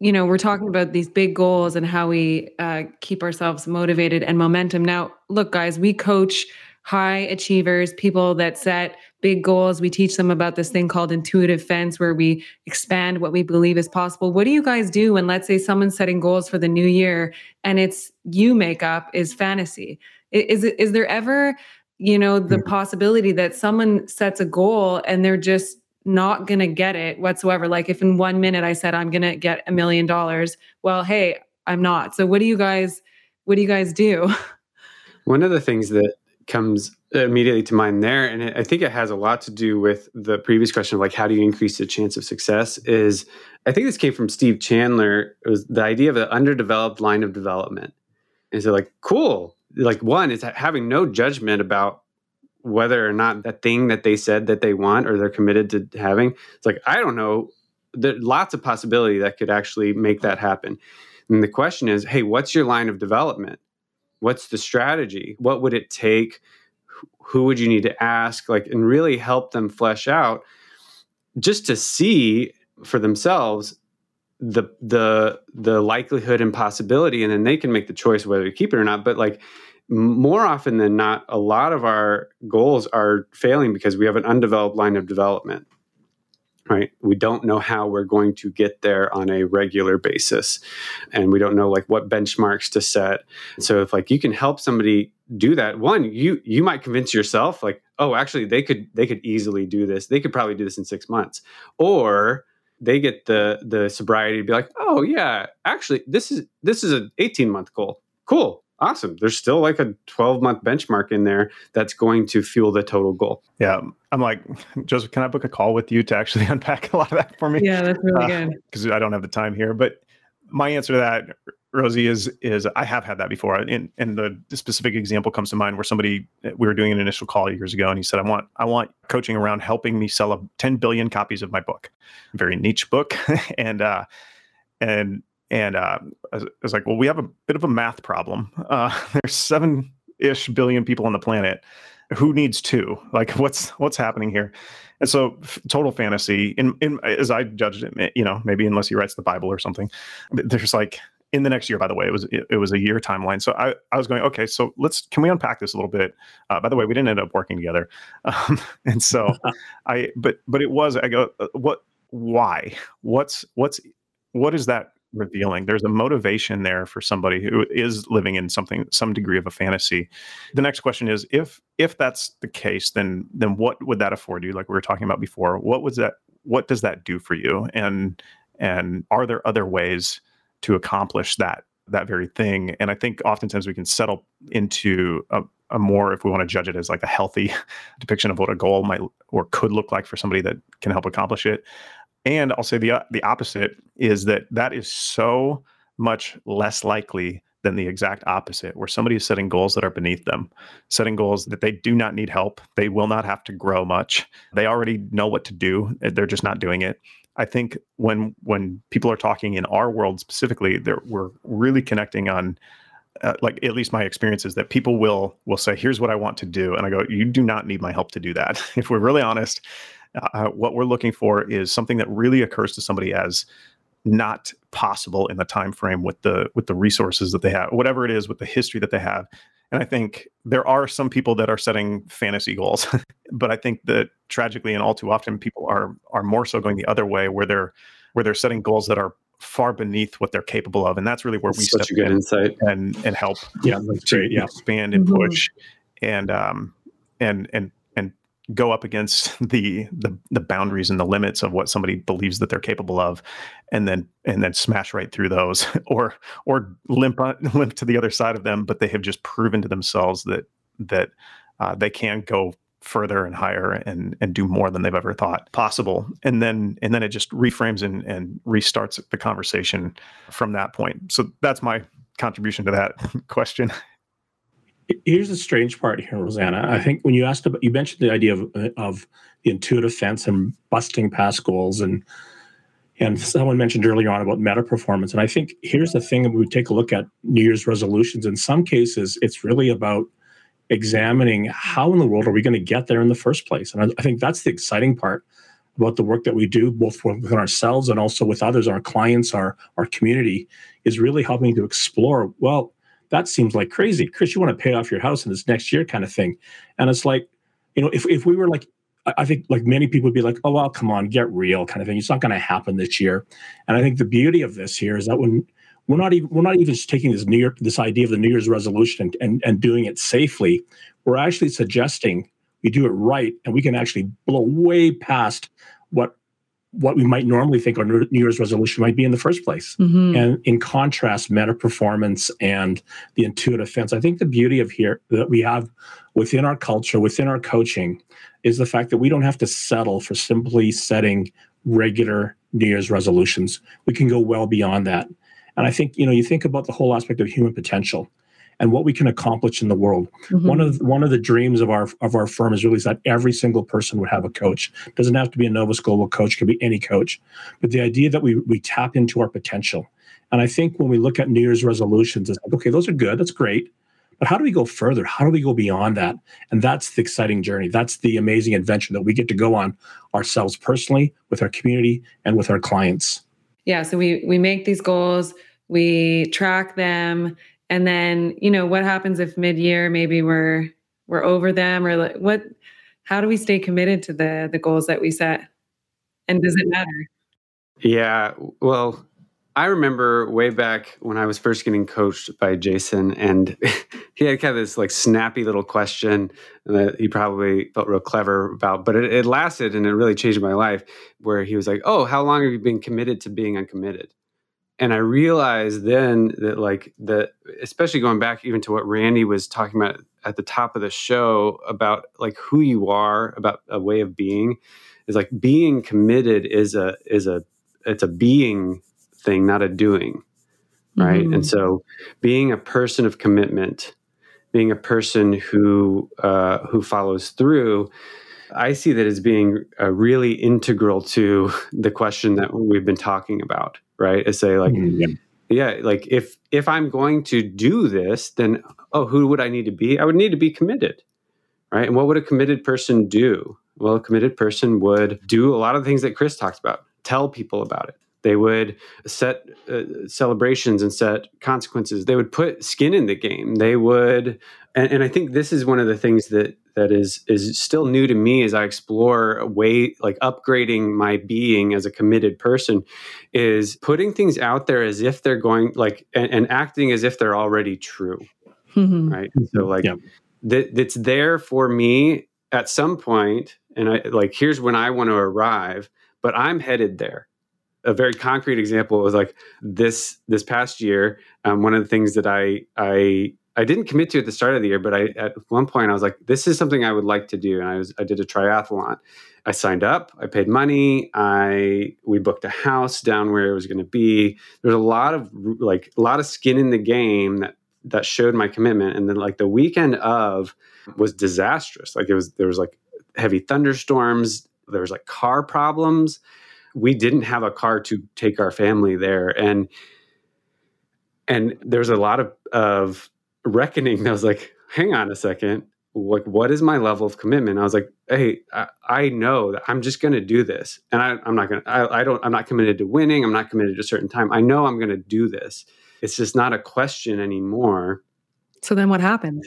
you know, we're talking about these big goals and how we uh, keep ourselves motivated and momentum. Now, look, guys, we coach high achievers, people that set big goals. We teach them about this thing called intuitive fence, where we expand what we believe is possible. What do you guys do when, let's say, someone's setting goals for the new year and it's you make up is fantasy? Is, is there ever you know the mm-hmm. possibility that someone sets a goal and they're just not going to get it whatsoever. Like if in 1 minute i said i'm going to get a million dollars well hey i'm not. So what do you guys what do you guys do? One of the things that comes immediately to mind there and i think it has a lot to do with the previous question of like how do you increase the chance of success is i think this came from steve chandler. It was the idea of an underdeveloped line of development. And so like cool like one is having no judgment about whether or not that thing that they said that they want or they're committed to having it's like i don't know there's lots of possibility that could actually make that happen. And the question is hey what's your line of development? What's the strategy? What would it take? Who would you need to ask? Like and really help them flesh out just to see for themselves the the the likelihood and possibility and then they can make the choice whether to keep it or not. But like more often than not a lot of our goals are failing because we have an undeveloped line of development right? We don't know how we're going to get there on a regular basis and we don't know like what benchmarks to set. So if like you can help somebody do that one you you might convince yourself like oh actually they could they could easily do this. They could probably do this in 6 months. Or they get the the sobriety to be like, oh yeah, actually this is this is an 18 month goal. Cool. Awesome. There's still like a 12 month benchmark in there that's going to fuel the total goal. Yeah. I'm like, Joseph, can I book a call with you to actually unpack a lot of that for me? Yeah, that's really uh, good. Because I don't have the time here. But my answer to that Rosie is is I have had that before, and and the, specific example comes to mind where somebody we were doing an initial call years ago, and he said, "I want I want coaching around helping me sell a 10 billion copies of my book, very niche book," and uh, and and uh, I was like, "Well, we have a bit of a math problem. Uh, there's seven ish billion people on the planet. Who needs two? Like, what's what's happening here?" And so, total fantasy. In, in as I judged it, you know, maybe unless he writes the Bible or something, there's like in the next year by the way it was it, it, was a year timeline. So i i was going okay so let's can we unpack this a little bit? Uh, by the way we didn't end up working together. Um, and so i but but it was i go uh, what why? What's what's what is that revealing? There's a motivation there for somebody who is living in something some degree of a fantasy. The next question is if if that's the case then then what would that afford you? Like we were talking about before what was that what does that do for you? And and are there other ways to accomplish that that very thing. And I think oftentimes we can settle into a, a more, if we want to judge it as like a healthy depiction of what a goal might or could look like for somebody that can help accomplish it. And I'll say the uh, the opposite is that that is so much less likely than the exact opposite, where somebody is setting goals that are beneath them, setting goals that they do not need help. They will not have to grow much. They already know what to do. They're just not doing it. I think when when people are talking in our world specifically, we're really connecting on. Uh, like at least my experience is that people will will say here's what i want to do and i go you do not need my help to do that if we're really honest uh, what we're looking for is something that really occurs to somebody as not possible in the time frame with the with the resources that they have whatever it is with the history that they have and I think there are some people that are setting fantasy goals, but I think that tragically and all too often people are are more so going the other way where they're where they're setting goals that are far beneath what they're capable of, and that's really where that's we step a good in insight and and help yeah, to great, yeah. expand and mm-hmm. push and um and and and go up against the, the the boundaries and the limits of what somebody believes that they're capable of and then and then smash right through those or or limp limp to the other side of them but they have just proven to themselves that that uh, they can go further and higher and and do more than they've ever thought possible. And then and then it just reframes and and restarts the conversation from that point. So that's my contribution to that question here's the strange part here rosanna i think when you asked about you mentioned the idea of of the intuitive fence and busting past goals and and someone mentioned earlier on about meta performance and i think here's the thing we take a look at new year's resolutions in some cases it's really about examining how in the world are we going to get there in the first place. And I, I think that's the exciting part about the work that we do, both within ourselves and also with others, our clients, our our community, is really helping to explore. Well, that seems like crazy, Chris. You want to pay off your house in this next year, kind of thing. And it's like, you know, if if we were like I think like many people would be like, oh well, come on, get real, kind of thing. It's not going to happen this year. And I think the beauty of this here is that when we're not even we're not even just taking this New Year this idea of the New Year's resolution and, and, and doing it safely. We're actually suggesting we do it right, and we can actually blow way past what what we might normally think our New Year's resolution might be in the first place. Mm-hmm. And in contrast, meta performance and the intuitive fence. I think the beauty of here that we have within our culture, within our coaching, is the fact that we don't have to settle for simply setting regular New Year's resolutions. We can go well beyond that. And I think, you know, you think about the whole aspect of human potential and what we can accomplish in the world. Mm-hmm. One of one of the dreams of our of our firm is really that every single person would have a coach. It doesn't have to be a Novus Global coach, can be any coach. But the idea that we we tap into our potential. And I think when we look at New Year's resolutions, it's like, okay, those are good, that's great. But how do we go further? How do we go beyond that? And that's the exciting journey. That's the amazing adventure that we get to go on ourselves personally, with our community, and with our clients. Yeah. So we we make these goals we track them and then you know what happens if mid-year maybe we're we're over them or like what how do we stay committed to the the goals that we set? And does it matter? Yeah well i remember way back when i was first getting coached by jason and he had kind of this like snappy little question that he probably felt real clever about but it, it lasted and it really changed my life where he was like oh how long have you been committed to being uncommitted and I realized then that like the especially going back even to what Randy was talking about at the top of the show about like who you are, about a way of being, is like being committed is a is a it's a being thing, not a doing. Right. Mm-hmm. And so being a person of commitment, being a person who uh, who follows through, I see that as being uh, really integral to the question that we've been talking about right? I say like, mm-hmm. yeah. like if if I'm going to do this, then oh, who would I need to be? I would need to be committed, right? And what would a committed person do? Well, a committed person would do a lot of the things that Chris talks about. Tell people about it. They would set uh, celebrations and set consequences. They would put skin in the game. They would, and, and I think this is one of the things that that is is still new to me as I explore a way like upgrading my being as a committed person is putting things out there as if they're going like and, and acting as if they're already true. Mm-hmm. Right. So like yeah. that that's there for me at some point and I like here's when I want to arrive, but I'm headed there. A very concrete example was like this this past year. Um, one of the things that I I I didn't commit to at the start of the year, but I at one point I was like, this is something I would like to do, and I was I did a triathlon. I signed up, I paid money, I we booked a house down where it was going to be. There's a lot of like a lot of skin in the game that that showed my commitment, and then like the weekend of was disastrous. Like it was there was like heavy thunderstorms, there was like car problems. We didn't have a car to take our family there, and and there's a lot of of reckoning I was like, hang on a second. Like, what is my level of commitment? I was like, hey, I, I know that I'm just going to do this. And I, am not going to, I don't, I'm not committed to winning. I'm not committed to a certain time. I know I'm going to do this. It's just not a question anymore. So then what happened?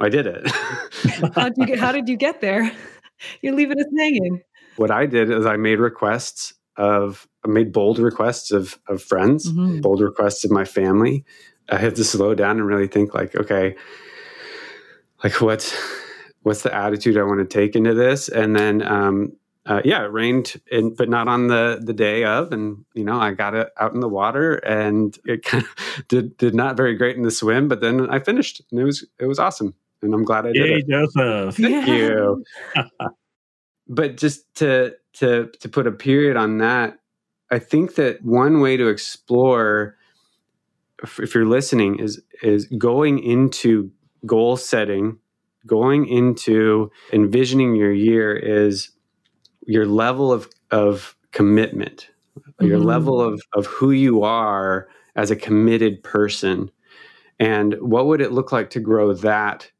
I did it. how, did you get, how did you get there? You're leaving us hanging. What I did is I made requests of, I made bold requests of, of friends, mm-hmm. bold requests of my family. I had to slow down and really think like, okay, like what's what's the attitude I want to take into this, and then um, uh, yeah, it rained, in, but not on the the day of, and you know I got it out in the water, and it kind of did did not very great in the swim, but then I finished, and it was it was awesome, and I'm glad I did Yay, it. Joseph. Thank Yeah. you. but just to to to put a period on that, I think that one way to explore, if, you're listening, is is going into goal setting, going into envisioning your year is your level of of commitment, your Mhm. level of of who you are as a committed person, and what would it look like to grow that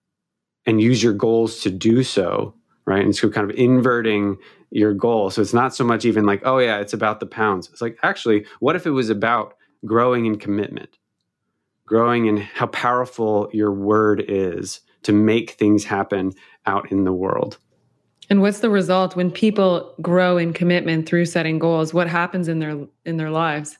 and use your goals to do so right? And so kind of inverting your goal. So it's not so much even like oh yeah it's about the pounds. It's like actually what if it was about growing in commitment growing in how powerful your word is to make things happen out in the world And what's the result when people grow in commitment through setting goals? What happens in their in their lives?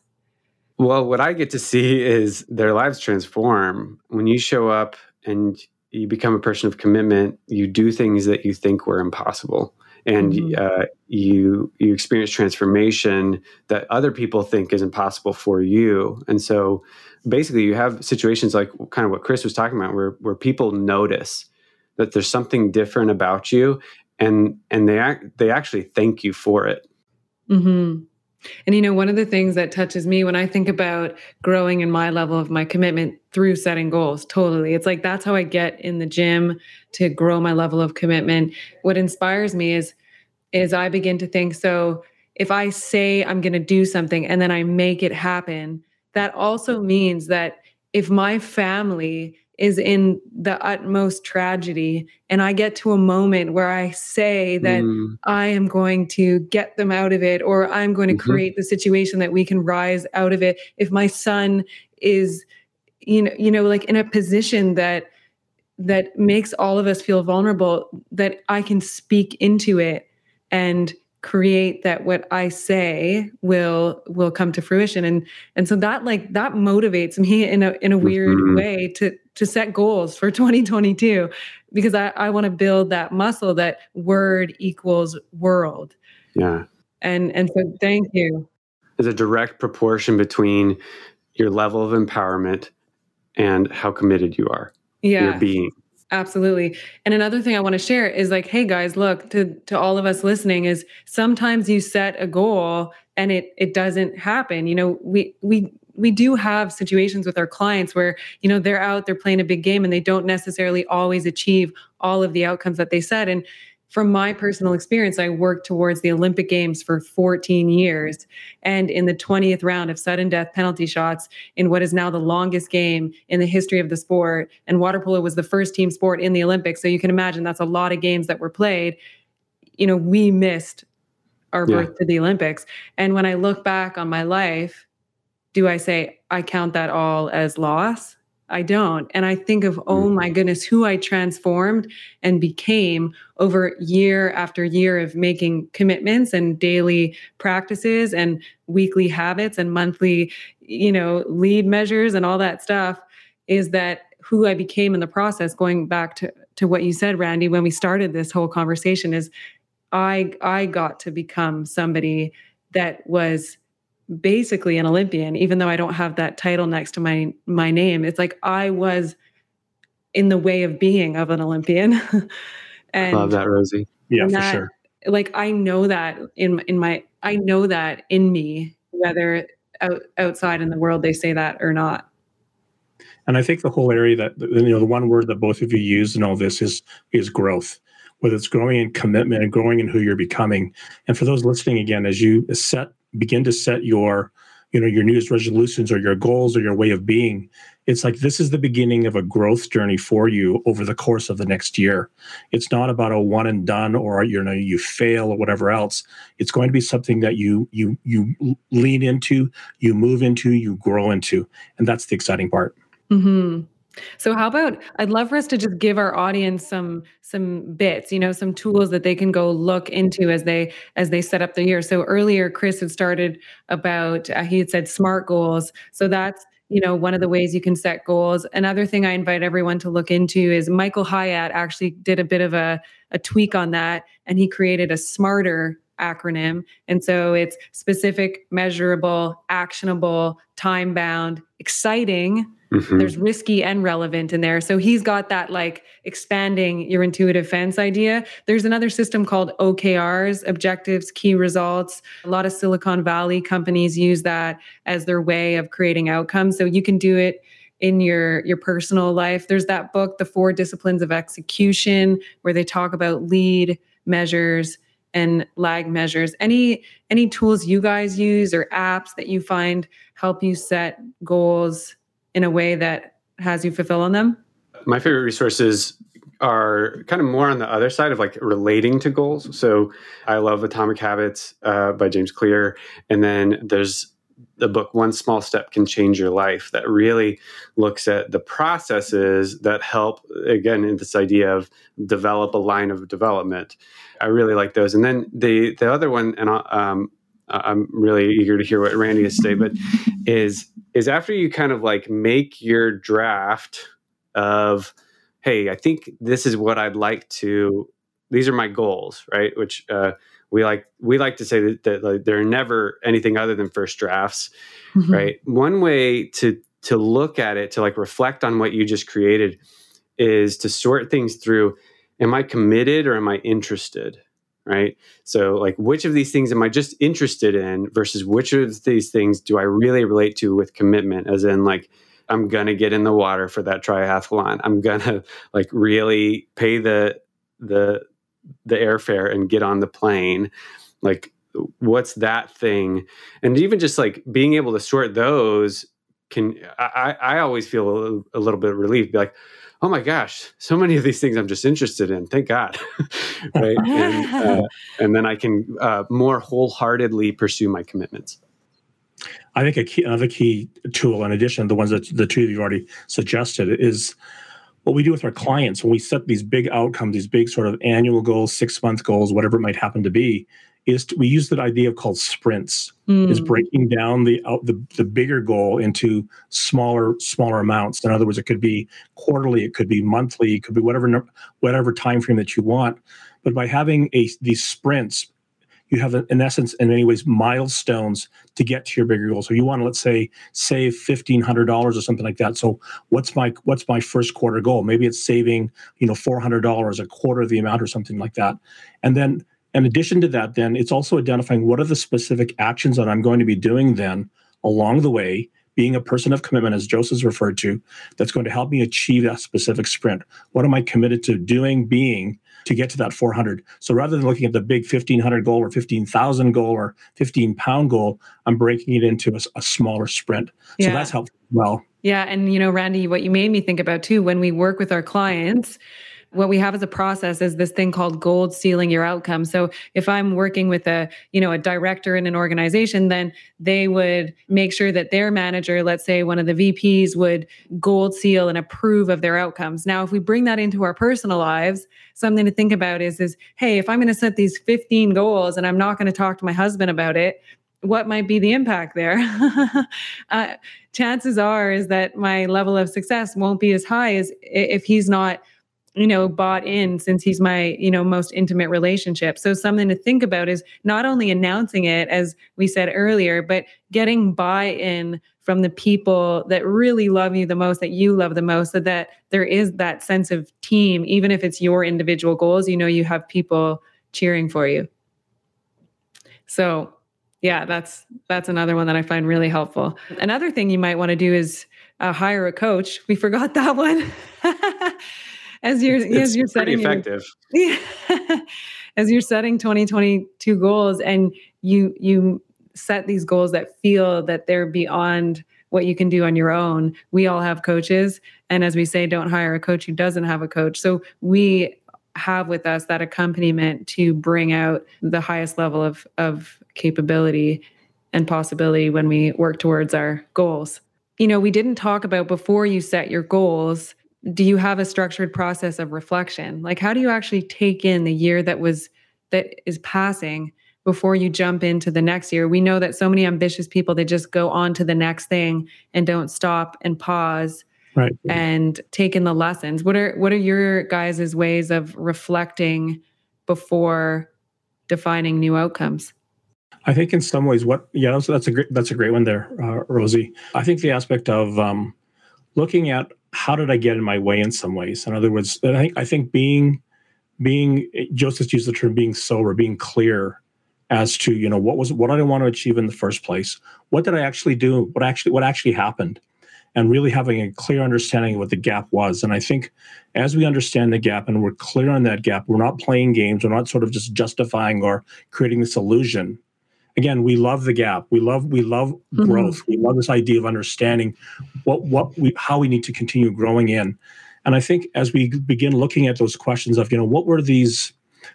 Well, what I get to see is their lives transform. When you show up and you become a person of commitment, you do things that you think were impossible. And Mhm. uh, you you experience transformation that other people think is impossible for you. And so, basically, you have situations like kind of what Chris was talking about, where where people notice that there's something different about you, and and they act, they actually thank you for it. hmm And you know, one of the things that touches me when I think about growing in my level of my commitment through setting goals, totally. It's like that's how I get in the gym to grow my level of commitment. What inspires me is is I begin to think so if I say I'm going to do something and then I make it happen, that also means that if my family is in the utmost tragedy and I get to a moment where I say that Mm, I am going to get them out of it, or I'm going to Mhm. create the situation that we can rise out of it. If my son is, you know, you know, like in a position that that makes all of us feel vulnerable, that I can speak into it and create that what I say will will come to fruition. And and so that like that motivates me in a in a weird Mhm. way to to set goals for 2022 because I, I want to build that muscle that word equals world. yeah. And and so thank you. There's a direct proportion between your level of empowerment and how committed you are. Yeah. Your being. Absolutely. And another thing I want to share is like, hey guys, look, to to all of us listening is sometimes you set a goal and it it doesn't happen. You know, we we we do have situations with our clients where, you know, they're out, they're playing a big game and they don't necessarily always achieve all of the outcomes that they set. And from my personal experience, I worked towards the Olympic Games for 14 years. And in the 20th round of sudden death penalty shots, in what is now the longest game in the history of the sport. And water polo was the first team sport in the Olympics. So you can imagine that's a lot of games that were played. You know, we missed our Yeah. berth to the Olympics. And when I look back on my life, do I say I count that all as loss? I don't. And I think of, oh my mm-hmm. goodness, who I transformed and became over year after year of making commitments and daily practices and weekly habits and monthly, you know, lead measures and all that stuff is that who I became in the process, going back to, to what you said, Randy, when we started this whole conversation, is I I got to become somebody that was basically an Olympian, even though I don't have that title next to my my name. It's like I was in the way of being of an Olympian. and Love that, Rosie. Yeah, and for sure. like I know that in in my I know that in me, whether out, outside in the world they say that or not. And I think the whole area that you know the one word that both of you use in all this is is growth. Whether it's growing in commitment and growing in who you're becoming. And for those listening again, as you set begin to set your you know your newest resolutions or your goals or your way of being, it's like this is the beginning of a growth journey for you over the course of the next year. It's not about a one and done or you know you fail or whatever else. It's going to be something that you you you lean into, you move into, you grow into, and that's the exciting part. hmm So how about I'd love for us to just give our audience some some bits, you know, some tools that they can go look into as they as they set up the year. So earlier Chris had started about uh, he had said smart goals. So that's you know, one of the ways you can set goals. Another thing I invite everyone to look into is Michael Hyatt actually did a bit of a, a tweak on that and he created a smarter acronym. And so it's specific, measurable, actionable, time bound, exciting. Mm-hmm. There's risky and relevant in there. So he's got that like expanding your intuitive fence idea. There's another system called OKRs, objectives, key results. A lot of Silicon Valley companies use that as their way of creating outcomes. So you can do it in your your personal life. There's that book, The Four Disciplines of Execution, where they talk about lead measures and lag measures any any tools you guys use or apps that you find help you set goals in a way that has you fulfill on them? My favorite resources are kind of more on the other side of like relating to goals. So i love atomic habits uh, by james clear. And then there's the book one small step can change your life that really looks at the processes that help again in this idea of develop a line of development. I really like those. And then the the other one and um, i'm really eager to hear what randy has to say but is is after you kind of like make your draft of hey i think this is what i'd like to these are my goals right? Which uh, we like we like to say that, that like, they're never anything other than first drafts mm-hmm. right? One way to to look at it to like reflect on what you just created is to sort things through am i committed or am i interested right? So like which of these things am i just interested in versus which of these things do i really relate to with commitment? As in like i'm gonna get in the water for that triathlon. I'm gonna like really pay the the the airfare and get on the plane. Like what's that thing? And even just like being able to sort those can i i always feel a, a little bit relieved be like oh my gosh so many of these things i'm just interested in thank god. Right and, uh, and, then i can uh, more wholeheartedly pursue my commitments. I think a key, another key tool in addition to the ones that the two of you already suggested is what we do with our clients. When we set these big outcomes, these big sort of annual goals, six month goals, whatever it might happen to be, is to, we use that idea called sprints. Mm. Is breaking down the, the the bigger goal into smaller smaller amounts. In other words, it could be quarterly, it could be monthly, it could be whatever whatever time frame that you want. But by having a these sprints, you have in essence in many ways milestones to get to your bigger goal so you want to let's say save $1500 or something like that so what's my what's my first quarter goal maybe it's saving you know $400 a quarter of the amount or something like that and then in addition to that then it's also identifying what are the specific actions that i'm going to be doing then along the way being a person of commitment, as Joseph's referred to, that's going to help me achieve that specific sprint. What am I committed to doing, being to get to that 400? So rather than looking at the big 1500 goal or 15,000 goal or 15 pound goal, I'm breaking it into a, a smaller sprint. So that's helpful well. Yeah. And, you know, Randy, what you made me think about too, when we work with our clients, what we have as a process is this thing called gold sealing your outcome. So if I'm working with a, you know, a director in an organization, then they would make sure that their manager, let's say one of the VPs would gold seal and approve of their outcomes. Now, if we bring that into our personal lives, something to think about is is hey, if I'm going to set these 15 goals and I'm not going to talk to my husband about it, what might be the impact there? uh, chances are is that my level of success won't be as high as if he's not you know bought in since he's my you know most intimate relationship. So something to think about is not only announcing it as we said earlier but getting buy-in from the people that really love you the most that you love the most so that there is that sense of team even if it's your individual goals you know you have people cheering for you. So yeah that's that's another one that i find really helpful. Another thing you might want to do is uh, hire a coach. We forgot that one as you're it's as you're setting effective. Your, as you're setting 2022 goals and you you set these goals that feel that they're beyond what you can do on your own. We all have coaches and as we say don't hire a coach who doesn't have a coach. So we have with us that accompaniment to bring out the highest level of of capability and possibility when we work towards our goals. You know, we didn't talk about before you set your goals do you have a structured process of reflection like how do you actually take in the year that was that is passing before you jump into the next year? We know that so many ambitious people they just go on to the next thing and don't stop and pause right. and take in the lessons. What are what are your guys' ways of reflecting before defining new outcomes? I think in some ways, what yeah, that's, that's a great that's a great one there, uh, Rosie. I think the aspect of um, looking at how did I get in my way in some ways. In other words, I think I think being being Joseph used the term being sober, being clear as to you know what was what I want to achieve in the first place? What did I actually do? What actually what actually happened? And really having a clear understanding of what the gap was. And I think as we understand the gap and we're clear on that gap, we're not playing games, we're not sort of just justifying or creating this illusion again we love the gap. We love we love mm-hmm. growth. We love this idea of understanding what what we how we need to continue growing in. And i think as we begin looking at those questions of you know what were these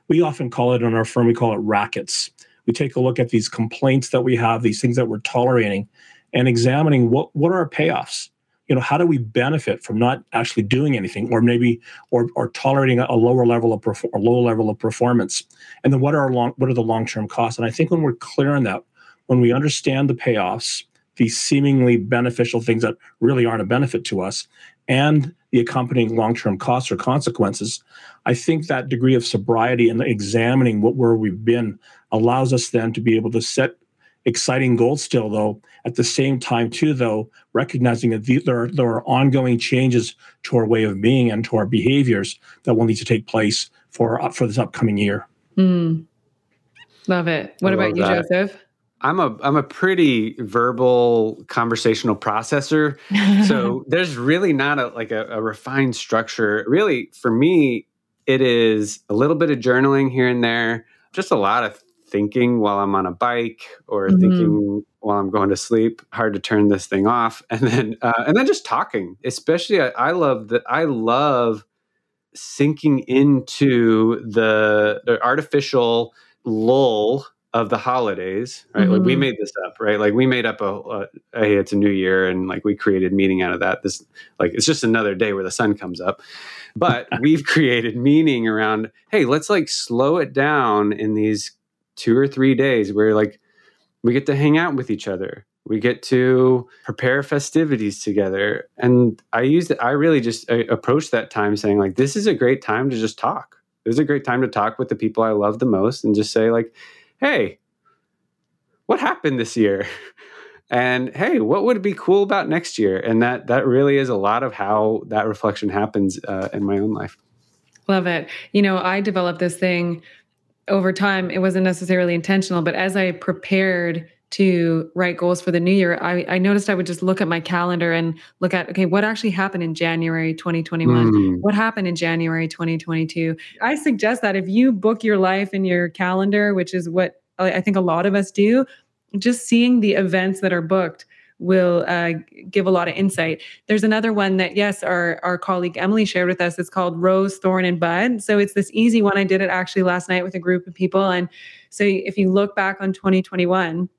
we often call it in our firm we call it rackets. We take a look at these complaints that we have these things that we're tolerating and examining what what are our payoffs you know how do we benefit from not actually doing anything or maybe or, or tolerating a lower level of perfor- a low level of performance? And then what are our long what are the long-term costs? And i think when we're clear on that when we understand the payoffs these seemingly beneficial things that really aren't a benefit to us and the accompanying long-term costs or consequences i think that degree of sobriety and examining what where we've been allows us then to be able to set exciting goals still though at the same time too though recognizing that the, there, are, there are ongoing changes to our way of being and to our behaviors that will need to take place for uh, for this upcoming year mm. love it what about you that. joseph I'm a I'm a pretty verbal conversational processor. so there's really not a like a, a, refined structure. Really, for me, it is a little bit of journaling here and there, just a lot of thinking while I'm on a bike or mm-hmm. thinking while I'm going to sleep. Hard to turn this thing off, and then uh, and then just talking. Especially, I, I love that. I love sinking into the, the artificial lull of the holidays, right? Mm-hmm. Like we mm-hmm. made this up, right? Like we made up a, a, hey, it's a new year, and like we created meaning out of that. This like it's just another day where the sun comes up, but we've created meaning around. Hey, let's like slow it down in these two or three days where like we get to hang out with each other. We get to prepare festivities together. And i use i really just I approach that time saying like this is a great time to just talk. This is a great time to talk with the people i love the most and just say like hey what happened this year and hey what would be cool about next year? And that that really is a lot of how that reflection happens uh, in my own life. Love it. You know i developed this thing over time, it wasn't necessarily intentional, but as I prepared to write goals for the new year, I, I, noticed I would just look at my calendar and look at, okay, what actually happened in January 2021? Mm. What happened in January 2022? I suggest that if you book your life in your calendar, which is what I think a lot of us do, just seeing the events that are booked will uh, give a lot of insight. There's another one that, yes, our, our colleague Emily shared with us. It's called Rose, Thorn, and Bud. So it's this easy one. I did it actually last night with a group of people. And so if you look back on 2021,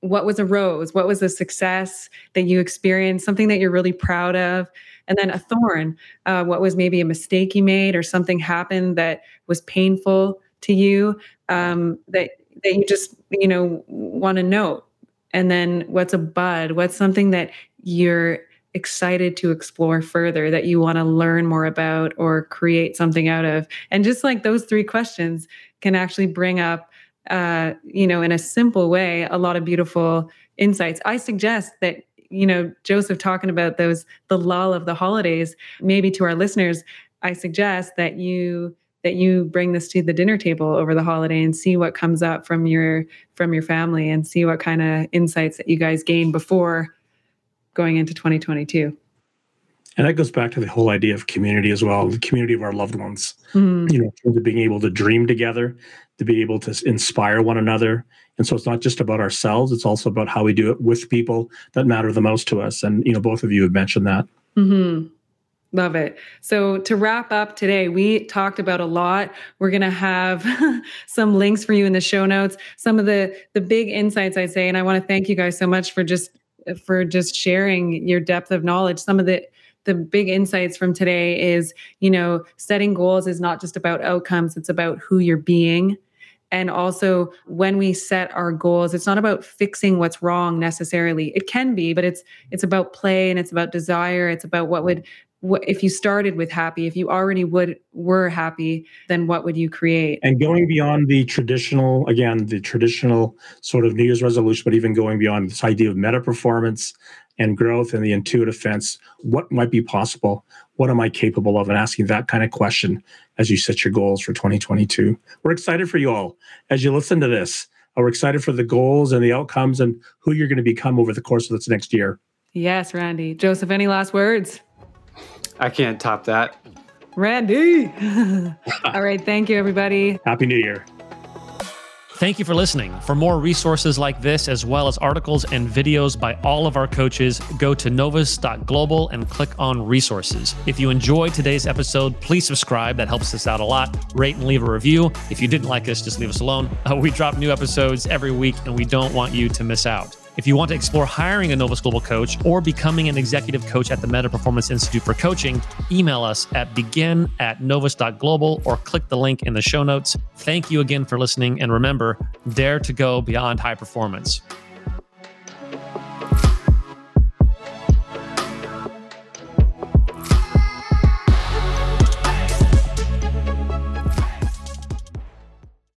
what was a rose? What was a success that you experienced? Something that you're really proud of? And then a thorn, uh, what was maybe a mistake you made or something happened that was painful to you um, that that you just you know want to note and then what's a bud? What's something that you're excited to explore further that you want to learn more about or create something out of? And just like those three questions can actually bring up, uh, you know, in a simple way, a lot of beautiful insights. I suggest that you know joseph talking about those the lull of the holidays maybe to our listeners i suggest that you that you bring this to the dinner table over the holiday and see what comes up from your from your family and see what kind of insights that you guys gain before going into 2022 and that goes back to the whole idea of community as well the community of our loved ones. Mm. you know in terms of being able to dream together to be able to inspire one another. And so it's not just about ourselves it's also about how we do it with people that matter the most to us. And you know both of you have mentioned that. Mm-hmm. Love it. So to wrap up today, we talked about a lot. We're going to have some links for you in the show notes. Some of the the big insights I'd say and I want to thank you guys so much for just for just sharing your depth of knowledge. Some of the the big insights from today is, you know, setting goals is not just about outcomes, it's about who you're being And also, when we set our goals, it's not about fixing what's wrong necessarily. It can be, but it's it's about play and it's about desire. It's about what would if you started with happy if you already would were happy then what would you create? And going beyond the traditional again the traditional sort of new year's resolution but even going beyond this idea of meta performance and growth and the intuitive fence what might be possible? What am i capable of? And asking that kind of question as you set your goals for 2022 we're excited for you all. As you listen to this uh, we're excited for the goals and the outcomes and who you're going to become over the course of this next year. Yes randy. Joseph any last words I can't top that. Randy. All right. Thank you, everybody. Happy New Year. Thank you for listening. For more resources like this, as well as articles and videos by all of our coaches, go to novus.global and click on resources. If you enjoyed today's episode, please subscribe. That helps us out a lot. Rate and leave a review. If you didn't like us, just leave us alone. Uh, we drop new episodes every week, and we don't want you to miss out. If you want to explore hiring a Novus Global coach or becoming an executive coach at the Meta Performance Institute for Coaching, email us at begin at novus.global or click the link in the show notes. Thank you again for listening. And remember, dare to go beyond high performance.